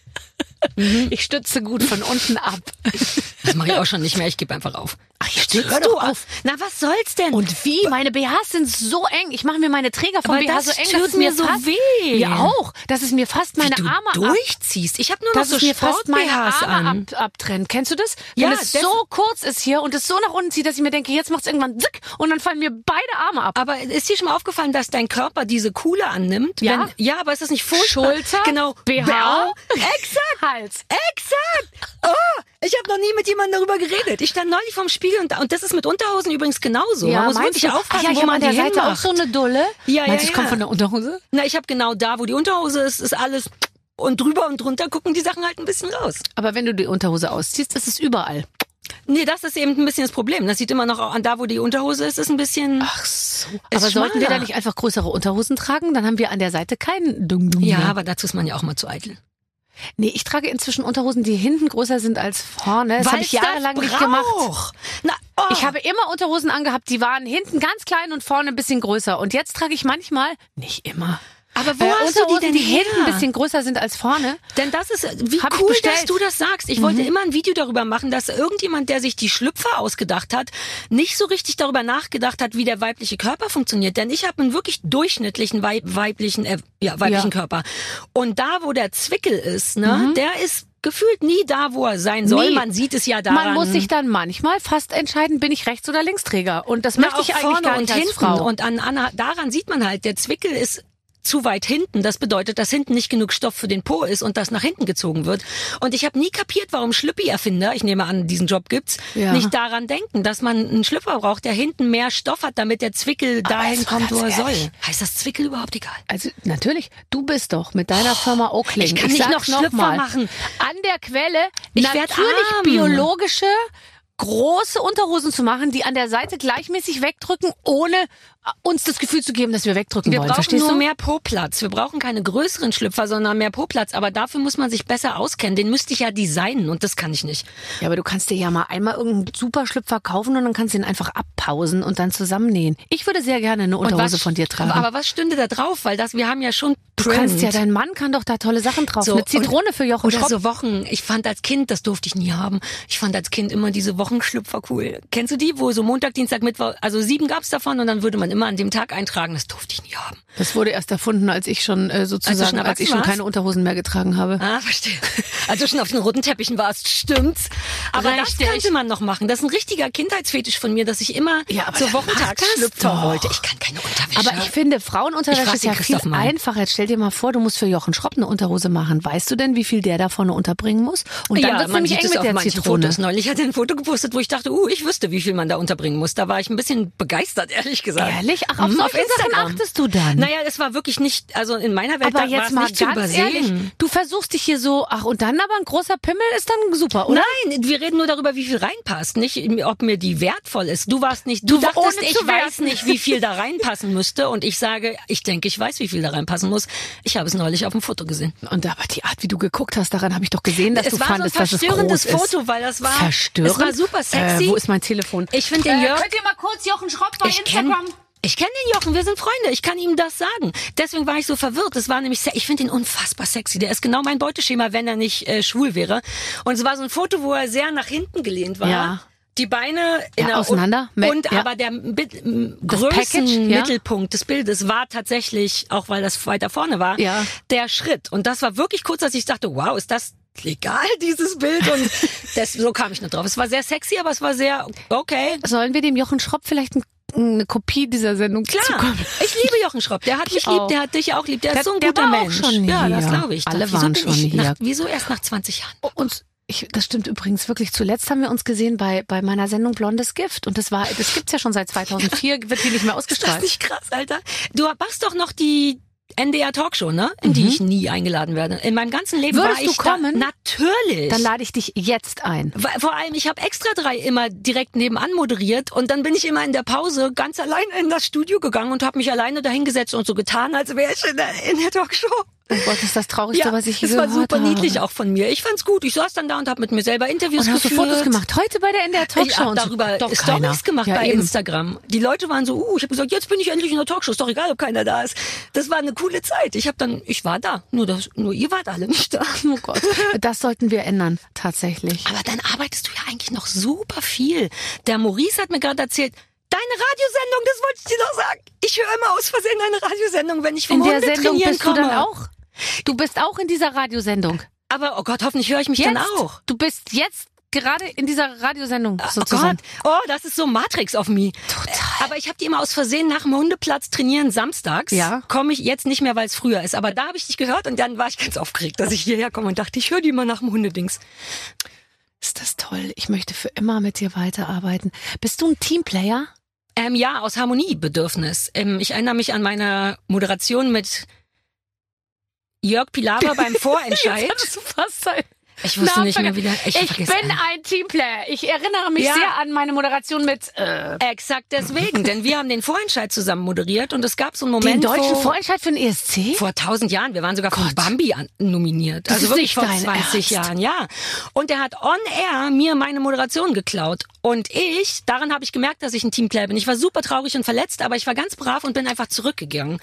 Ich stütze gut von unten ab. *laughs* Das mache ich auch schon nicht mehr. Ich gebe einfach auf. Ach, jetzt stützt doch du auf. Na, was soll's denn? Und wie? Meine BHs sind so eng. Ich mache mir meine Träger vom Aber BH so eng, tut dass es mir so fast, weh. Mir auch. Dass es mir fast meine wie du Arme durchziehst. Ich habe nur noch dass so es mir fast meine Arme an. ab, abtrennt. Kennst du das? Ja, Wenn es das- so kurz ist hier und es so nach unten zieht, dass ich mir denke, jetzt macht's irgendwann zick und dann fallen mir beide Arme ab. Aber ist dir schon mal aufgefallen, dass dein Körper diese Kuhle annimmt? Ja. Wenn, ja, aber ist das nicht furchtbar? Schulter, genau. BH, Exakt. Hals. Exakt! Oh, ich habe noch nie mit jemandem darüber geredet. Ich stand neulich vorm Spiegel und, und das ist mit Unterhosen übrigens genauso. man muss wirklich du? aufpassen, Ach ja, ich wo man an der die Seite auch hinmacht. so eine Dulle. Ja, ja, Meinst du, ich ja. komme von der Unterhose? Na, ich habe genau da, wo die Unterhose ist, ist alles und drüber und drunter gucken die Sachen halt ein bisschen raus. Aber wenn du die Unterhose ausziehst, ist es überall. Nee, das ist eben ein bisschen das Problem. Das sieht immer noch an da, wo die Unterhose ist, ist ein bisschen. Ach so. Aber sollten wir da schmaler. nicht einfach größere Unterhosen tragen? Dann haben wir an der Seite keinen Dung-Dung ja, aber dazu ist man ja auch mal zu eitel. Nee, ich trage inzwischen Unterhosen, die hinten größer sind als vorne. Das habe ich jahrelang nicht gemacht. Na, oh. Ich habe immer Unterhosen angehabt, die waren hinten ganz klein und vorne ein bisschen größer. Und jetzt trage ich manchmal, nicht immer, aber wo äh, hast du die denn die hinten ein bisschen größer sind als vorne. Denn das ist, wie Hab cool, dass du das sagst. Ich wollte immer ein Video darüber machen, dass irgendjemand, der sich die Schlüpfer ausgedacht hat, nicht so richtig darüber nachgedacht hat, wie der weibliche Körper funktioniert. Denn ich habe einen wirklich durchschnittlichen Weib weiblichen, äh, ja, weiblichen Ja. Körper. Und da, wo der Zwickel ist, ne, der ist gefühlt nie da, wo er sein soll. Nie. Man sieht es ja daran. Man muss sich dann manchmal fast entscheiden, bin ich Rechts- oder Linksträger. Und das Na, möchte ich auch eigentlich gar und nicht als hinten. Frau. Und an, an, daran sieht man halt, der Zwickel ist zu weit hinten. Das bedeutet, dass hinten nicht genug Stoff für den Po ist und das nach hinten gezogen wird. Und ich habe nie kapiert, warum Schlüppi-Erfinder, ich nehme an, diesen Job gibt's, Ja. nicht daran denken, dass man einen Schlüpper braucht, der hinten mehr Stoff hat, damit der Zwickel dahin jetzt mal kommt, wo er soll. Heißt das Zwickel überhaupt egal? Also natürlich, du bist doch mit deiner Firma Oakling. ich kann nicht sag's noch Schlüpfer mal, machen. An der Quelle Ich natürlich arm. biologische große Unterhosen zu machen, die an der Seite gleichmäßig wegdrücken, ohne uns das Gefühl zu geben, dass wir wegdrücken Wir wollen. brauchen Verstehst nur du? mehr Po-Platz. Wir brauchen keine größeren Schlüpfer, sondern mehr Po-Platz. Aber dafür muss man sich besser auskennen. Den müsste ich ja designen und das kann ich nicht. Ja, aber du kannst dir ja mal einmal irgendeinen super Schlüpfer kaufen und dann kannst du ihn einfach abpausen und dann zusammennähen. Ich würde sehr gerne eine Unterhose was- von dir tragen. Aber was stünde da drauf? Weil das, wir haben ja schon du Print. kannst ja, dein Mann kann doch da tolle Sachen drauf. eine Zitrone und- für Jochen Oder Schropp. so Wochen. Ich fand als Kind, das durfte ich nie haben. Ich fand als Kind immer diese Wochenschlüpfer cool. Kennst du die, wo so Montag, Dienstag, Mittwoch, also sieben gab's davon und dann würde man immer an dem Tag eintragen. Das durfte ich nie haben. Das wurde erst erfunden, als ich schon äh, sozusagen, als, ich schon warst? keine Unterhosen mehr getragen habe. Ah, verstehe. Also schon auf den roten Teppichen warst, stimmt's. Aber Richtig. das könnte man noch machen. Das ist ein richtiger Kindheitsfetisch von mir, dass ich immer Ja, zur Wochentagsschlüpfer wollte. Ich kann keine Unterwäsche. Aber ich finde, Frauenunterwäsche ist ja viel mal. einfacher. Jetzt stell dir mal vor, du musst für Jochen Schropp eine Unterhose machen. Weißt du denn, wie viel der da vorne unterbringen muss? Und dann ja, wird's man nämlich eng mit der Zitrone. Fotos. Neulich hat er ein Foto gepostet, wo ich dachte, uh, ich wüsste, wie viel man da unterbringen muss. Da war ich ein bisschen begeistert, *laughs* ehrlich gesagt. Ehrlich? Ach, auf Mhm, solche Sachen achtest du dann? Naja, es war wirklich nicht, also in meiner Welt aber war jetzt es mal nicht zu übersehen. ehrlich, du versuchst dich hier so, ach und dann aber ein großer Pimmel ist dann super, oder? Nein, wir reden nur darüber, wie viel reinpasst, nicht ob mir die wertvoll ist. Du warst nicht, du, Du, dachtest, ich weiß nicht, wie viel da reinpassen müsste und ich sage, ich denke, ich weiß, wie viel da reinpassen muss. Ich habe es neulich auf dem Foto gesehen. Und aber die Art, wie du geguckt hast, daran habe ich doch gesehen, dass es du war fandest, so ein dass es verstörendes groß ist. Foto, weil das war, Verstörend? es war super sexy. Äh, wo ist mein Telefon? ich finde den Jörg, ihr mal kurz Jochen Schropp bei ich kenne ich kenn den Jochen, wir sind Freunde, ich kann ihm das sagen. Deswegen war ich so verwirrt. Es war nämlich, ich finde ihn unfassbar sexy. Der ist genau mein Beuteschema, wenn er nicht äh, schwul wäre. Und es war so ein Foto, wo er sehr nach hinten gelehnt war. Ja. Die Beine in Ja, der auseinander. Und, und ja. aber der Package, ja. Größenmittelpunkt des Bildes war tatsächlich, auch weil das weiter vorne war, Ja. der Schritt. Und das war wirklich kurz, dass ich dachte, wow, ist das legal, *laughs* dieses Bild? Und das, so kam ich nicht drauf. Es war sehr sexy, aber es war sehr okay. Sollen wir dem Jochen Schropp vielleicht ein, eine Kopie dieser Sendung Klar, zukommen? ich liebe Jochen Schropp. Der hat mich auch. lieb, der hat dich auch lieb. Der, Der- ist so ein der guter Mensch. schon ja, das hier. glaube ich. Alle waren schon ich hier. Nach, wieso erst nach 20 Jahren? Und ich, das stimmt übrigens wirklich. Zuletzt haben wir uns gesehen bei, bei meiner Sendung Blondes Gift. Und das war, das gibt's ja schon seit 2004, *laughs* wird die nicht mehr Ist das ausgestrahlt. nicht krass, Alter? Du machst doch noch die NDR Talkshow, ne? In die ich nie eingeladen werde. In meinem ganzen Leben Mhm. Würdest war du ich kommen? da. Natürlich. Dann lade ich dich jetzt ein. Vor allem, ich habe extra drei immer direkt nebenan moderiert und dann bin ich immer in der Pause ganz allein in das Studio gegangen und habe mich alleine dahingesetzt und so getan, als wäre ich in der, in der Talkshow. Oh Gott, ist das Traurigste, Ja, was ich je das war gehört super habe. niedlich auch von mir. Ich fand's gut. Ich saß dann da und habe mit mir selber Interviews Und hast du. Fotos gemacht? Heute bei der NDR Ich Talkshow? habe und so? darüber Doch Stories keiner. gemacht ja, bei eben. Instagram. Die Leute waren so, uh, ich habe gesagt, jetzt bin ich endlich in der Talkshow. Ist doch egal, ob keiner da ist. Das war eine coole Zeit. Ich habe dann, ich war da. Nur das, nur ihr wart alle nicht da. *laughs* Oh Gott, das sollten wir ändern, tatsächlich. Aber dann arbeitest du ja eigentlich noch super viel. Der Maurice hat mir gerade erzählt, deine Radiosendung, das wollte ich dir noch sagen. Ich höre immer aus Versehen deine Radiosendung, wenn ich vom In der Hunde Sendung trainieren bist du komme. dann auch? Du bist auch in dieser Radiosendung. Aber oh Gott, hoffentlich höre ich mich Jetzt? dann auch. Du bist jetzt gerade in dieser Radiosendung Oh sozusagen. Gott, oh, das ist so Matrix auf mich. Total. Aber ich habe die immer aus Versehen nach dem Hundeplatz trainieren samstags. Ja. Komme ich jetzt nicht mehr, weil es früher ist. Aber da habe ich dich gehört und dann war ich ganz aufgeregt, dass ich hierher komme und dachte, ich höre die immer nach dem Hundedings. Ist das toll. Ich möchte für immer mit dir weiterarbeiten. Bist du ein Teamplayer? Ähm, ja, aus Harmoniebedürfnis. Ähm, ich erinnere mich an meine Moderation mit Jörg Pilawa beim *laughs* Vorentscheid. du fast sein. Ich wusste nicht mehr wieder. Ich, Ich, bin alle. ein Teamplayer. Ich erinnere mich Ja. sehr an meine Moderation mit äh, Exakt deswegen, denn wir haben den Vorentscheid zusammen moderiert und es gab so einen den Moment, deutschen wo Vorentscheid für den ESC. vor tausend Jahren, wir waren sogar von Bambi an, nominiert, Das also wirklich vor dein 20 Ernst. Jahren, ja. Und er hat on air mir meine Moderation geklaut und ich, daran habe ich gemerkt, dass ich ein Teamplayer bin. Ich war super traurig und verletzt, aber ich war ganz brav und bin einfach zurückgegangen.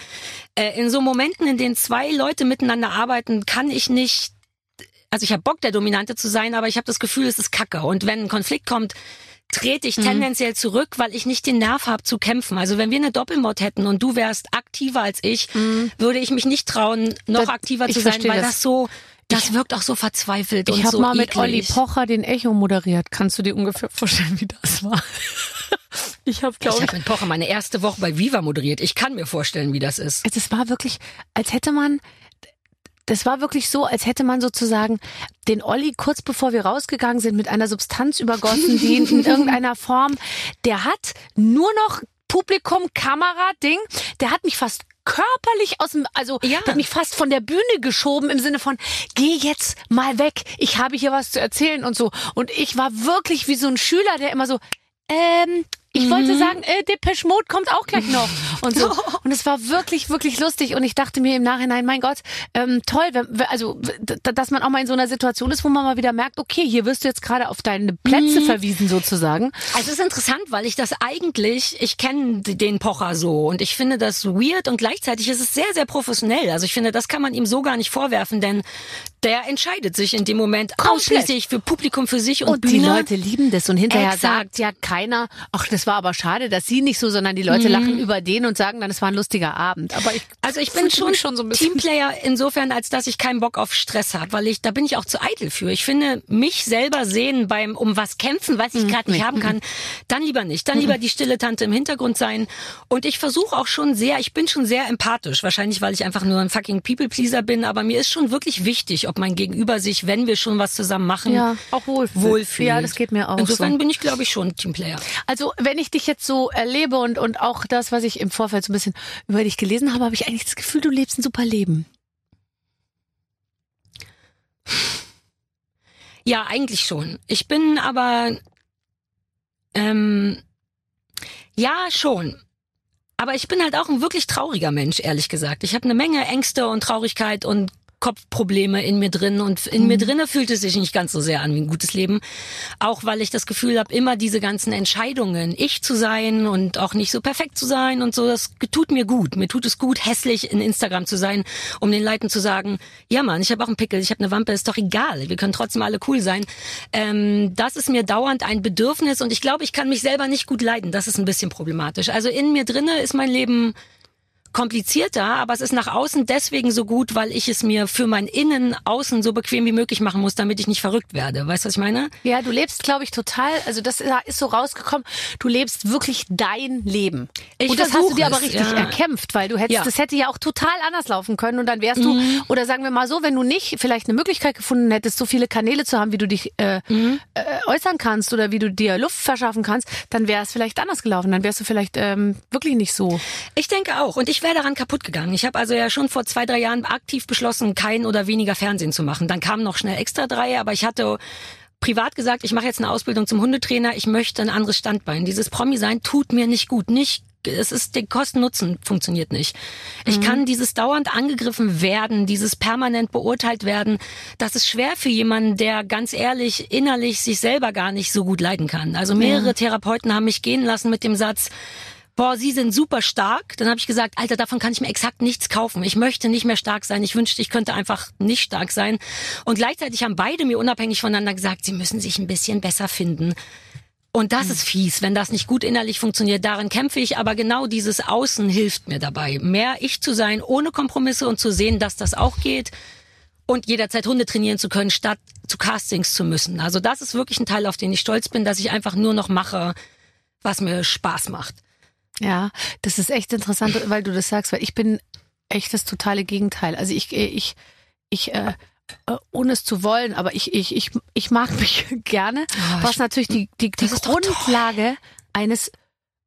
Äh, in so Momenten, in denen zwei Leute miteinander arbeiten, kann ich nicht also ich habe Bock, der Dominante zu sein, aber ich habe das Gefühl, es ist Kacke. Und wenn ein Konflikt kommt, trete Mhm. ich tendenziell zurück, weil ich nicht den Nerv habe zu kämpfen. Also wenn wir eine Doppelmod hätten und du wärst aktiver als ich, würde ich mich nicht trauen, noch Mhm. Das- aktiver ich zu sein, weil das. das so, das wirkt auch so verzweifelt und Ich habe so mal mit eklig. Olli Pocher den Echo moderiert. Kannst du dir ungefähr vorstellen, wie das war? *laughs* Ich habe, Ich glaube habe mit Pocher meine erste Woche bei Viva moderiert. Ich kann mir vorstellen, wie das ist. Es war wirklich, als hätte man, das war wirklich so, als hätte man sozusagen den Olli kurz bevor wir rausgegangen sind mit einer Substanz übergossen, die in, in *laughs* irgendeiner Form, der hat nur noch Publikum, Kamera, Ding, der hat mich fast körperlich aus dem, also Ja. hat mich fast von der Bühne geschoben im Sinne von, geh jetzt mal weg, ich habe hier was zu erzählen und so. Und ich war wirklich wie so ein Schüler, der immer so, ähm, ich wollte sagen, äh, Depeche Mode kommt auch gleich noch. und so. *laughs* Und es war wirklich, wirklich lustig. Und ich dachte mir im Nachhinein, mein Gott, ähm, toll, wenn, also dass man auch mal in so einer Situation ist, wo man mal wieder merkt, okay, hier wirst du jetzt gerade auf deine Plätze Mhm. verwiesen sozusagen. Also es ist interessant, weil ich das eigentlich, ich kenne den Pocher so und ich finde das weird und gleichzeitig ist es sehr, sehr professionell. Also ich finde, das kann man ihm so gar nicht vorwerfen, denn der entscheidet sich in dem Moment Komplett. ausschließlich für Publikum, für sich und, Und die Bühne. Leute lieben das. Und hinterher Exakt. sagt ja keiner, ach, das war aber schade, dass sie nicht so, sondern die Leute lachen über den und sagen dann, es war ein lustiger Abend. Aber ich, Mhm. Also ich bin schon, schon so ein bisschen- Teamplayer insofern, als dass ich keinen Bock auf Stress habe, weil ich da bin ich auch zu eitel für. Ich finde mich selber sehen beim um was kämpfen, was ich gerade nicht haben kann, dann lieber nicht. Dann lieber die stille Tante im Hintergrund sein. Und ich versuche auch schon sehr, ich bin schon sehr empathisch, wahrscheinlich weil ich einfach nur ein fucking People Pleaser bin, aber mir ist schon wirklich wichtig, ob mein Gegenüber sich, wenn wir schon was zusammen machen, Ja, auch wohlfühlt. wohlfühlt. Ja, das geht mir auch Insofern so. bin ich, glaube ich, schon Teamplayer. Also, wenn ich dich jetzt so erlebe und, und auch das, was ich im Vorfeld so ein bisschen über dich gelesen habe, habe ich eigentlich das Gefühl, du lebst ein super Leben. Ja, eigentlich schon. Ich bin aber ähm, ja schon. Aber ich bin halt auch ein wirklich trauriger Mensch, ehrlich gesagt. Ich habe eine Menge Ängste und Traurigkeit und Kopfprobleme in mir drin und in mir drinne fühlt es sich nicht ganz so sehr an wie ein gutes Leben, auch weil ich das Gefühl habe, immer diese ganzen Entscheidungen, ich zu sein und auch nicht so perfekt zu sein und so, das tut mir gut. Mir tut es gut, hässlich in Instagram zu sein, um den Leuten zu sagen, ja Mann, ich habe auch einen Pickel, ich habe eine Wampe, ist doch egal, wir können trotzdem alle cool sein. Ähm, das ist mir dauernd ein Bedürfnis und ich glaube, ich kann mich selber nicht gut leiden. Das ist ein bisschen problematisch. Also in mir drinne ist mein Leben komplizierter, aber es ist nach außen deswegen so gut, weil ich es mir für mein Innen außen so bequem wie möglich machen muss, damit ich nicht verrückt werde. Weißt du, was ich meine? Ja, du lebst, glaube ich, total, also das ist so rausgekommen, du lebst wirklich dein Leben. Ich und das hast du dir aber es, richtig ja. erkämpft, weil du hättest, Ja. Mhm. das hätte ja auch total anders laufen können und dann wärst du, oder sagen wir mal so, wenn du nicht vielleicht eine Möglichkeit gefunden hättest, so viele Kanäle zu haben, wie du dich äh, Mhm. äh, äußern kannst oder wie du dir Luft verschaffen kannst, dann wäre es vielleicht anders gelaufen, dann wärst du vielleicht ähm, wirklich nicht so. Ich denke auch. Und ich wäre daran kaputt gegangen. Ich habe also ja schon vor zwei, drei Jahren aktiv beschlossen, kein oder weniger Fernsehen zu machen. Dann kam noch schnell extra drei, aber ich hatte privat gesagt, ich mache jetzt eine Ausbildung zum Hundetrainer. Ich möchte ein anderes Standbein. Dieses Promi-Sein tut mir nicht gut. Nicht es ist der Kosten-Nutzen funktioniert nicht. Ich kann dieses dauernd angegriffen werden, dieses permanent beurteilt werden, das ist schwer für jemanden, der ganz ehrlich innerlich sich selber gar nicht so gut leiden kann. Also mehrere Therapeuten haben mich gehen lassen mit dem Satz, boah, Sie sind super stark. Dann habe ich gesagt, Alter, davon kann ich mir exakt nichts kaufen. Ich möchte nicht mehr stark sein. Ich wünschte, ich könnte einfach nicht stark sein. Und gleichzeitig haben beide mir unabhängig voneinander gesagt, sie müssen sich ein bisschen besser finden. Und das ist fies, wenn das nicht gut innerlich funktioniert. Darin kämpfe ich, aber genau dieses Außen hilft mir dabei, mehr ich zu sein, ohne Kompromisse und zu sehen, dass das auch geht und jederzeit Hunde trainieren zu können, statt zu Castings zu müssen. Also das ist wirklich ein Teil, auf den ich stolz bin, dass ich einfach nur noch mache, was mir Spaß macht. Ja, das ist echt interessant, weil du das sagst, weil ich bin echt das totale Gegenteil. Also ich, ich, ich, äh, äh, ohne es zu wollen, aber ich, ich, ich, ich mag *laughs* mich gerne, Oh, was ich- natürlich die, die, die Grundlage eines,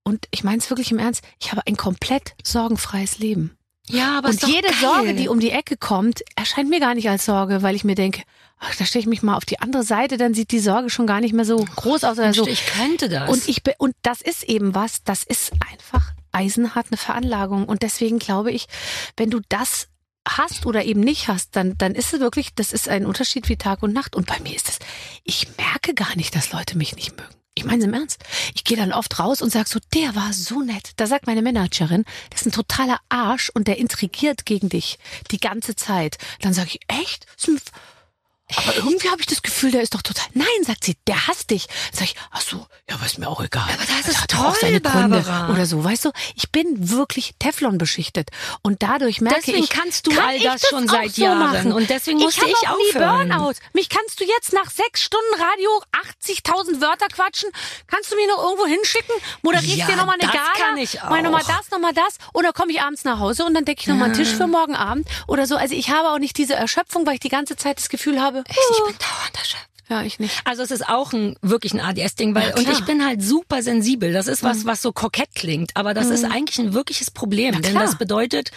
und ich meine es wirklich im Ernst, ich habe ein komplett sorgenfreies Leben. Ja, aber und ist doch jede geil. Sorge, die um die Ecke kommt, erscheint mir gar nicht als Sorge, weil ich mir denke, ach, da stelle ich mich mal auf die andere Seite, dann sieht die Sorge schon gar nicht mehr so groß aus oder so. Ich könnte das. Und ich und das ist eben was, das ist einfach eisenhart eine Veranlagung und deswegen glaube ich, wenn du das hast oder eben nicht hast, dann dann ist es wirklich, das ist ein Unterschied wie Tag und Nacht und bei mir ist es ich merke gar nicht, dass Leute mich nicht mögen. Ich meine es im Ernst. Ich gehe dann oft raus und sag so, der war so nett. Da sagt meine Managerin, das ist ein totaler Arsch und der intrigiert gegen dich die ganze Zeit. Dann sage ich, echt? Das ist Aber irgendwie habe ich das Gefühl, der ist doch total. Nein, sagt sie, der hasst dich. Sag ich, ach so, ja, aber ist mir auch egal. Aber das ist hat doch auch toll, seine Gründe Barbara. oder so, weißt du? Ich bin wirklich Teflon beschichtet und dadurch merke Deswegen ich, kannst du kann all ich das schon seit so Jahren. machen. Und deswegen musste hab ich auch nie aufhören. Burnout. Mich kannst du jetzt nach sechs Stunden Radio 80.000 Wörter quatschen. Kannst du mich noch irgendwo hinschicken? Moderiere ich Ja, dir nochmal eine das Gala? kann ich Mal nochmal auch. das, nochmal das? Oder komme ich abends nach Hause und dann decke ich nochmal einen Tisch für morgen Abend oder so? Also ich habe auch nicht diese Erschöpfung, weil ich die ganze Zeit das Gefühl habe, Ich bin dauernd erschöpft. Ja, ich nicht. Also es ist auch ein wirklich ein ADS-Ding, weil Ja, und ich bin halt super sensibel. Das ist was, was so kokett klingt, aber das ist eigentlich ein wirkliches Problem, denn klar. das bedeutet,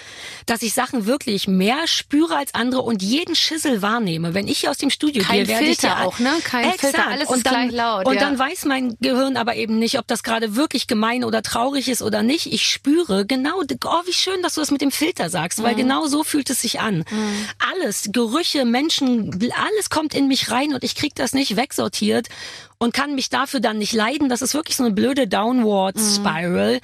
dass ich Sachen wirklich mehr spüre als andere und jeden Schissel wahrnehme. Wenn ich hier aus dem Studio Kein gehe, werde ich Filter ja auch, ne? Kein Exakt. Filter, alles und dann, gleich laut, Und ja. dann weiß mein Gehirn aber eben nicht, ob das gerade wirklich gemein oder traurig ist oder nicht. Ich spüre genau, oh, wie schön, dass du das mit dem Filter sagst, Mhm. weil genau so fühlt es sich an. Alles, Gerüche, Menschen, alles kommt in mich rein und ich krieg das nicht wegsortiert und kann mich dafür dann nicht leiden. Das ist wirklich so eine blöde Downward Mhm. Spiral.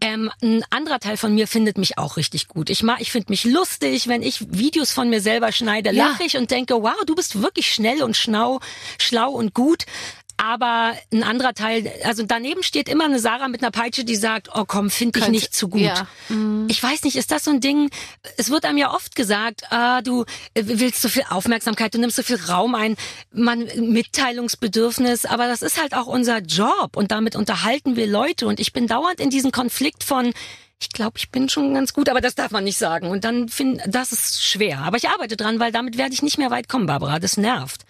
Ähm, ein anderer Teil von mir findet mich auch richtig gut. Ich mag, ich finde mich lustig, wenn ich Videos von mir selber schneide, Ja. lache ich und denke, wow, du bist wirklich schnell und schnau, schlau und gut. Aber ein anderer Teil, also daneben steht immer eine Sarah mit einer Peitsche, die sagt, oh komm, finde ich nicht zu gut. ja. Ich weiß nicht, ist das so ein Ding? Es wird einem ja oft gesagt, ah, du äh, willst so viel Aufmerksamkeit, du nimmst so viel Raum ein, man Mitteilungsbedürfnis, aber das ist halt auch unser Job und damit unterhalten wir Leute und ich bin dauernd in diesem Konflikt von ich glaube, ich bin schon ganz gut, aber das darf man nicht sagen. Und dann finde das ist schwer. Aber ich arbeite dran, weil damit werde ich nicht mehr weit kommen, Barbara. Das nervt.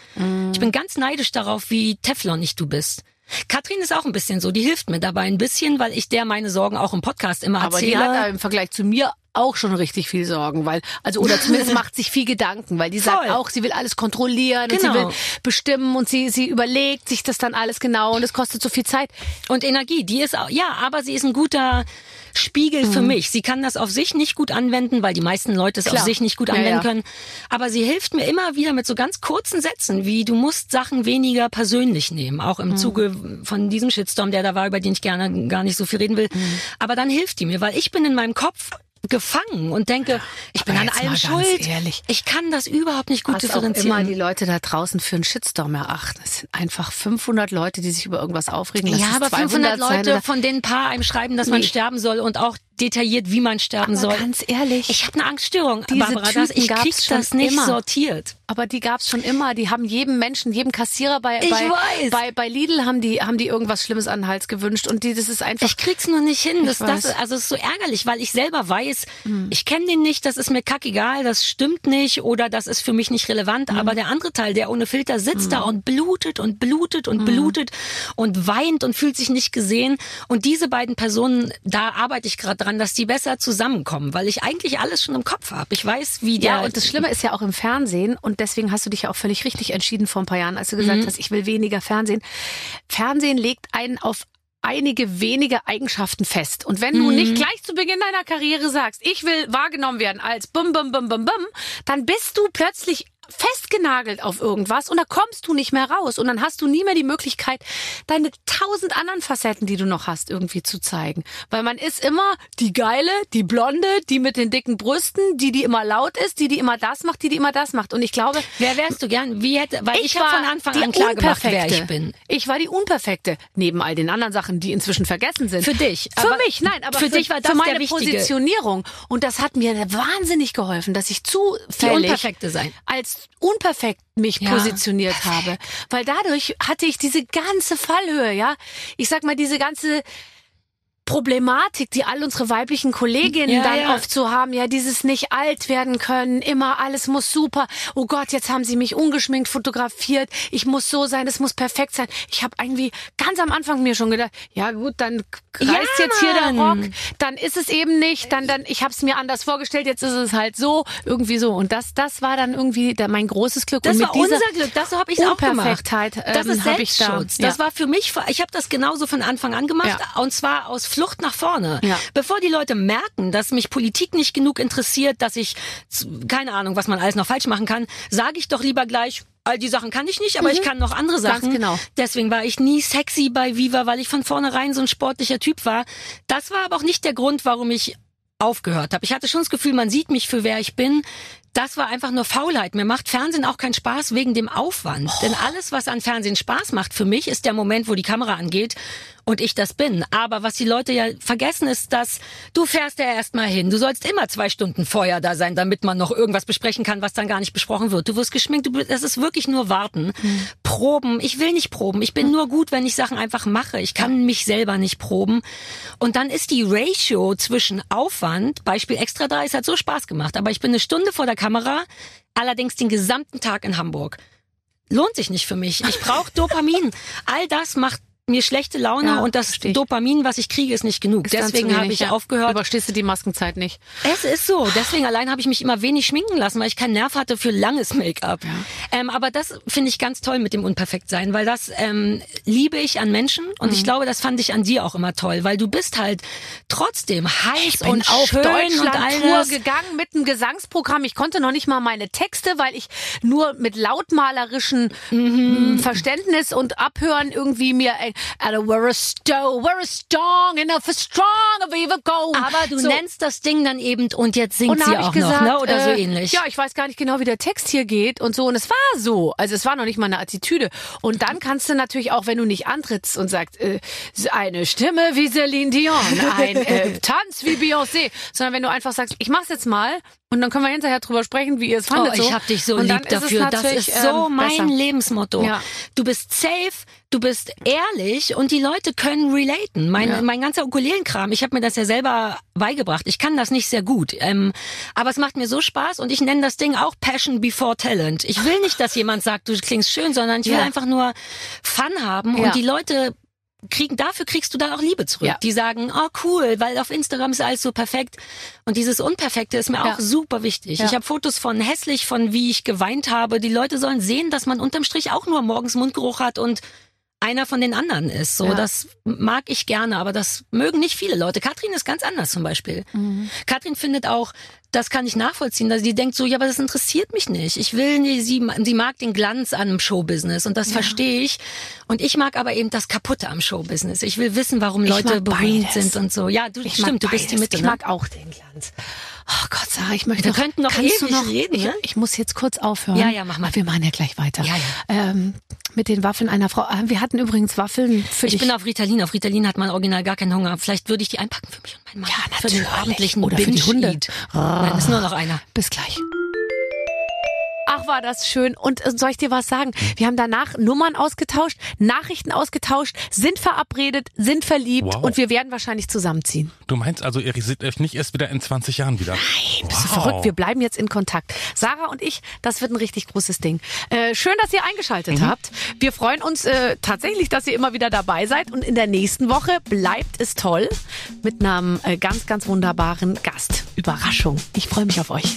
Ich bin ganz neidisch darauf, wie teflonig du bist. Katrin ist auch ein bisschen so, die hilft mir dabei ein bisschen, weil ich der meine Sorgen auch im Podcast immer Aber erzähle. die hat im Vergleich zu mir auch schon richtig viel Sorgen, weil, also, oder zumindest *laughs* macht sich viel Gedanken, weil die sagt Voll. auch, sie will alles kontrollieren und Genau. sie will bestimmen und sie, sie überlegt sich das dann alles genau und es kostet so viel Zeit. Und Energie, die ist auch, ja, aber sie ist ein guter Spiegel für Mhm. mich. Sie kann das auf sich nicht gut anwenden, weil die meisten Leute es Klar. auf sich nicht gut Ja, anwenden ja. können. Aber sie hilft mir immer wieder mit so ganz kurzen Sätzen, wie du musst Sachen weniger persönlich nehmen. Auch Mhm. im Zuge von diesem Shitstorm, der da war, über den ich gerne gar nicht so viel reden will. Mhm. Aber dann hilft die mir, weil ich bin in meinem Kopf gefangen und denke, ich bin aber an jetzt allem schuld. ehrlich. Ich kann das überhaupt nicht gut Was auch differenzieren. immer die Leute da draußen für einen Shitstorm erachten. Es sind einfach 500 Leute, die sich über irgendwas aufregen. Lass ja, aber 200 500 sein Leute, von denen ein paar einem schreiben, dass man Nee. sterben soll und auch detailliert, wie man sterben Aber soll. ganz ehrlich, Ich habe eine Angststörung, Diese Barbara. Das, Typen ich krieg das nicht immer. sortiert. Aber die gab's schon immer. Die haben jedem Menschen, jedem Kassierer bei, Ich bei, bei, bei Lidl haben die, haben die irgendwas Schlimmes an den Hals gewünscht. Und die, das ist einfach. Ich krieg's nur nicht hin. Das, das, also es ist so ärgerlich, weil ich selber weiß, ich kenne den nicht, das ist mir kackegal, das stimmt nicht oder das ist für mich nicht relevant. Aber der andere Teil, der ohne Filter sitzt da und blutet und blutet und blutet und weint und fühlt sich nicht gesehen. Und diese beiden Personen, da arbeite ich gerade dran, dass die besser zusammenkommen, weil ich eigentlich alles schon im Kopf habe. Ich weiß, wie der ja, und das Schlimme ist ja auch im Fernsehen, und deswegen hast du dich ja auch völlig richtig entschieden vor ein paar Jahren, als du gesagt hast, ich will weniger Fernsehen. Fernsehen legt einen auf einige wenige Eigenschaften fest. Und wenn du nicht gleich zu Beginn deiner Karriere sagst, ich will wahrgenommen werden als bum, bum, bum, bum, bum, dann bist du plötzlich festgenagelt auf irgendwas und da kommst du nicht mehr raus und dann hast du nie mehr die Möglichkeit, deine tausend anderen Facetten, die du noch hast, irgendwie zu zeigen. Weil man ist immer die geile, die blonde, die mit den dicken Brüsten, die die immer laut ist, die die immer das macht, die die immer das macht. Und ich glaube, Wer wärst du gern? Wie hätte, weil ich, habe war von Anfang die an klar gemacht, wer ich bin. Ich war die Unperfekte. Neben all den anderen Sachen, die inzwischen vergessen sind. Für dich, Für mich, nein, aber für für, dich war das für meine Positionierung. Und das hat mir wahnsinnig geholfen, dass ich Die zufällig Unperfekte sein. als unperfekt mich Ja, positioniert habe. Weil dadurch hatte ich diese ganze Fallhöhe, ja. Ich sag mal, diese ganze Problematik, die all unsere weiblichen Kolleginnen Ja, dann ja. oft so haben, ja, dieses nicht alt werden können, immer alles muss super. Oh Gott, jetzt haben sie mich ungeschminkt fotografiert. Ich muss so sein, es muss perfekt sein. Ich habe irgendwie ganz am Anfang mir schon gedacht, ja gut, dann reißt Ja, jetzt hier der. Rock, dann ist es eben nicht, dann dann ich habe es mir anders vorgestellt, jetzt ist es halt so, irgendwie so und das das war dann irgendwie der, mein großes Glück Das und war unser Glück, das habe ich auch gemacht. Unperfektheit, Das ähm, ist hab ich da- Selbstschutz. Das war für mich, ich habe das genauso von Anfang an gemacht und zwar aus Flucht nach vorne. Ja. Bevor die Leute merken, dass mich Politik nicht genug interessiert, dass ich keine Ahnung, was man alles noch falsch machen kann, sage ich doch lieber gleich, all die Sachen kann ich nicht, aber ich kann noch andere Mhm. Ganz Sachen. genau. Deswegen war ich nie sexy bei Viva, weil ich von vornherein so ein sportlicher Typ war. Das war aber auch nicht der Grund, warum ich aufgehört habe. Ich hatte schon das Gefühl, man sieht mich für wer ich bin. Das war einfach nur Faulheit. Mir macht Fernsehen auch keinen Spaß wegen dem Aufwand. Denn alles, was an Fernsehen Spaß macht für mich, ist der Moment, wo die Kamera angeht und ich das bin. Aber was die Leute ja vergessen ist, dass du fährst ja erstmal hin. Du sollst immer zwei Stunden vorher da sein, damit man noch irgendwas besprechen kann, was dann gar nicht besprochen wird. Du wirst geschminkt, du, das ist wirklich nur warten. Proben. Ich will nicht proben. Ich bin nur gut, wenn ich Sachen einfach mache. Ich kann mich selber nicht proben. Und dann ist die Ratio zwischen Aufwand, Beispiel Extra 3, es hat so Spaß gemacht, aber ich bin eine Stunde vor der Kamera, allerdings den gesamten Tag in Hamburg. lohnt sich nicht für mich. Ich brauche *laughs* Dopamin. All das macht mir schlechte Laune Ja, und das versteh ich. Dopamin, was ich kriege, ist nicht genug. Ist Deswegen habe ich ja. aufgehört. Überstehst du die Maskenzeit nicht? Es ist so. Deswegen allein habe ich mich immer wenig schminken lassen, weil ich keinen Nerv hatte für langes Make-up. Ähm, aber das finde ich ganz toll mit dem Unperfektsein, weil das ähm, liebe ich an Menschen und Mhm. ich glaube, das fand ich an dir auch immer toll, weil du bist halt trotzdem heiß und auf schön und all Deutschland-Tour das. gegangen mit einem Gesangsprogramm. Ich konnte noch nicht mal meine Texte, weil ich nur mit lautmalerischem Mhm. mm, Verständnis und Abhören irgendwie mir äh, also, we're a sto, we're a strong enough, a strong of even go. Aber du so. nennst das Ding dann eben und jetzt singt und sie auch ich gesagt, noch, ne? Oder so äh, ähnlich. Ja, ich weiß gar nicht genau, wie der Text hier geht und so. Und es war so. Also es war noch nicht mal eine Attitüde. Und dann kannst du natürlich auch, wenn du nicht antrittst und sagst, äh, eine Stimme wie Celine Dion, ein äh, *laughs* Tanz wie Beyoncé, sondern wenn du einfach sagst, ich mach's jetzt mal und dann können wir hinterher drüber sprechen, wie ihr es Oh, fandet. ich so. hab dich so und lieb dafür. Das ist so ähm, mein besser. Lebensmotto. Ja. Du bist safe, du bist ehrlich und die Leute können relaten. Mein, Ja. mein ganzer Ukulelenkram, ich habe mir das ja selber beigebracht. Ich kann das nicht sehr gut, ähm, aber es macht mir so Spaß und ich nenne das Ding auch Passion before Talent. Ich will nicht, dass jemand sagt, du klingst schön, sondern ich will Ja. einfach nur Fun haben und die Leute kriegen, dafür kriegst du dann auch Liebe zurück. Ja. Die sagen, oh cool, weil auf Instagram ist alles so perfekt. Und dieses Unperfekte ist mir Ja. auch super wichtig. Ja. Ich habe Fotos von hässlich, von wie ich geweint habe. Die Leute sollen sehen, dass man unterm Strich auch nur morgens Mundgeruch hat und einer von den anderen ist. So, das mag ich gerne, aber das mögen nicht viele Leute. Katrin ist ganz anders zum Beispiel. Mhm. Katrin findet auch, das kann ich nachvollziehen, dass sie denkt so, ja, aber das interessiert mich nicht. Ich will nicht, sie, sie mag den Glanz an einem Showbusiness und das verstehe ich. Und ich mag aber eben das Kaputte am Showbusiness. Ich will wissen, warum Ich Leute berühmt beides. sind und so. Ja, du, Ich stimmt, du bist die. Mitte. Ich ne? mag auch den Glanz. Oh Gott, Sarah, ich möchte Wir noch, könnten noch kannst du ewig noch reden, ich, ne? ich muss jetzt kurz aufhören. Ja, ja, mach mal. Wir machen ja gleich weiter. Ja, Ähm, mit den Waffeln einer Frau. Ah, Wir hatten übrigens Waffeln für Ich dich. bin auf Ritalin. Auf Ritalin hat man original gar keinen Hunger. Vielleicht würde ich die einpacken für mich und meinen Mann. Ja, Für den natürlich. abendlichen Oder für die Hunde. Binge-Eat. Nein, ist nur noch einer. Bis gleich. Ach, war das schön. Und äh, soll ich dir was sagen? Wir haben danach Nummern ausgetauscht, Nachrichten ausgetauscht, sind verabredet, sind verliebt Wow. und wir werden wahrscheinlich zusammenziehen. Du meinst also, ihr seht euch nicht erst wieder in 20 Jahren wieder? Nein, Bist du verrückt? Wir bleiben jetzt in Kontakt. Sarah und ich, das wird ein richtig großes Ding. Äh, schön, dass ihr eingeschaltet habt. Wir freuen uns äh, tatsächlich, dass ihr immer wieder dabei seid. Und in der nächsten Woche bleibt es toll mit einem äh, ganz, ganz wunderbaren Gast. Überraschung. Ich freue mich auf euch.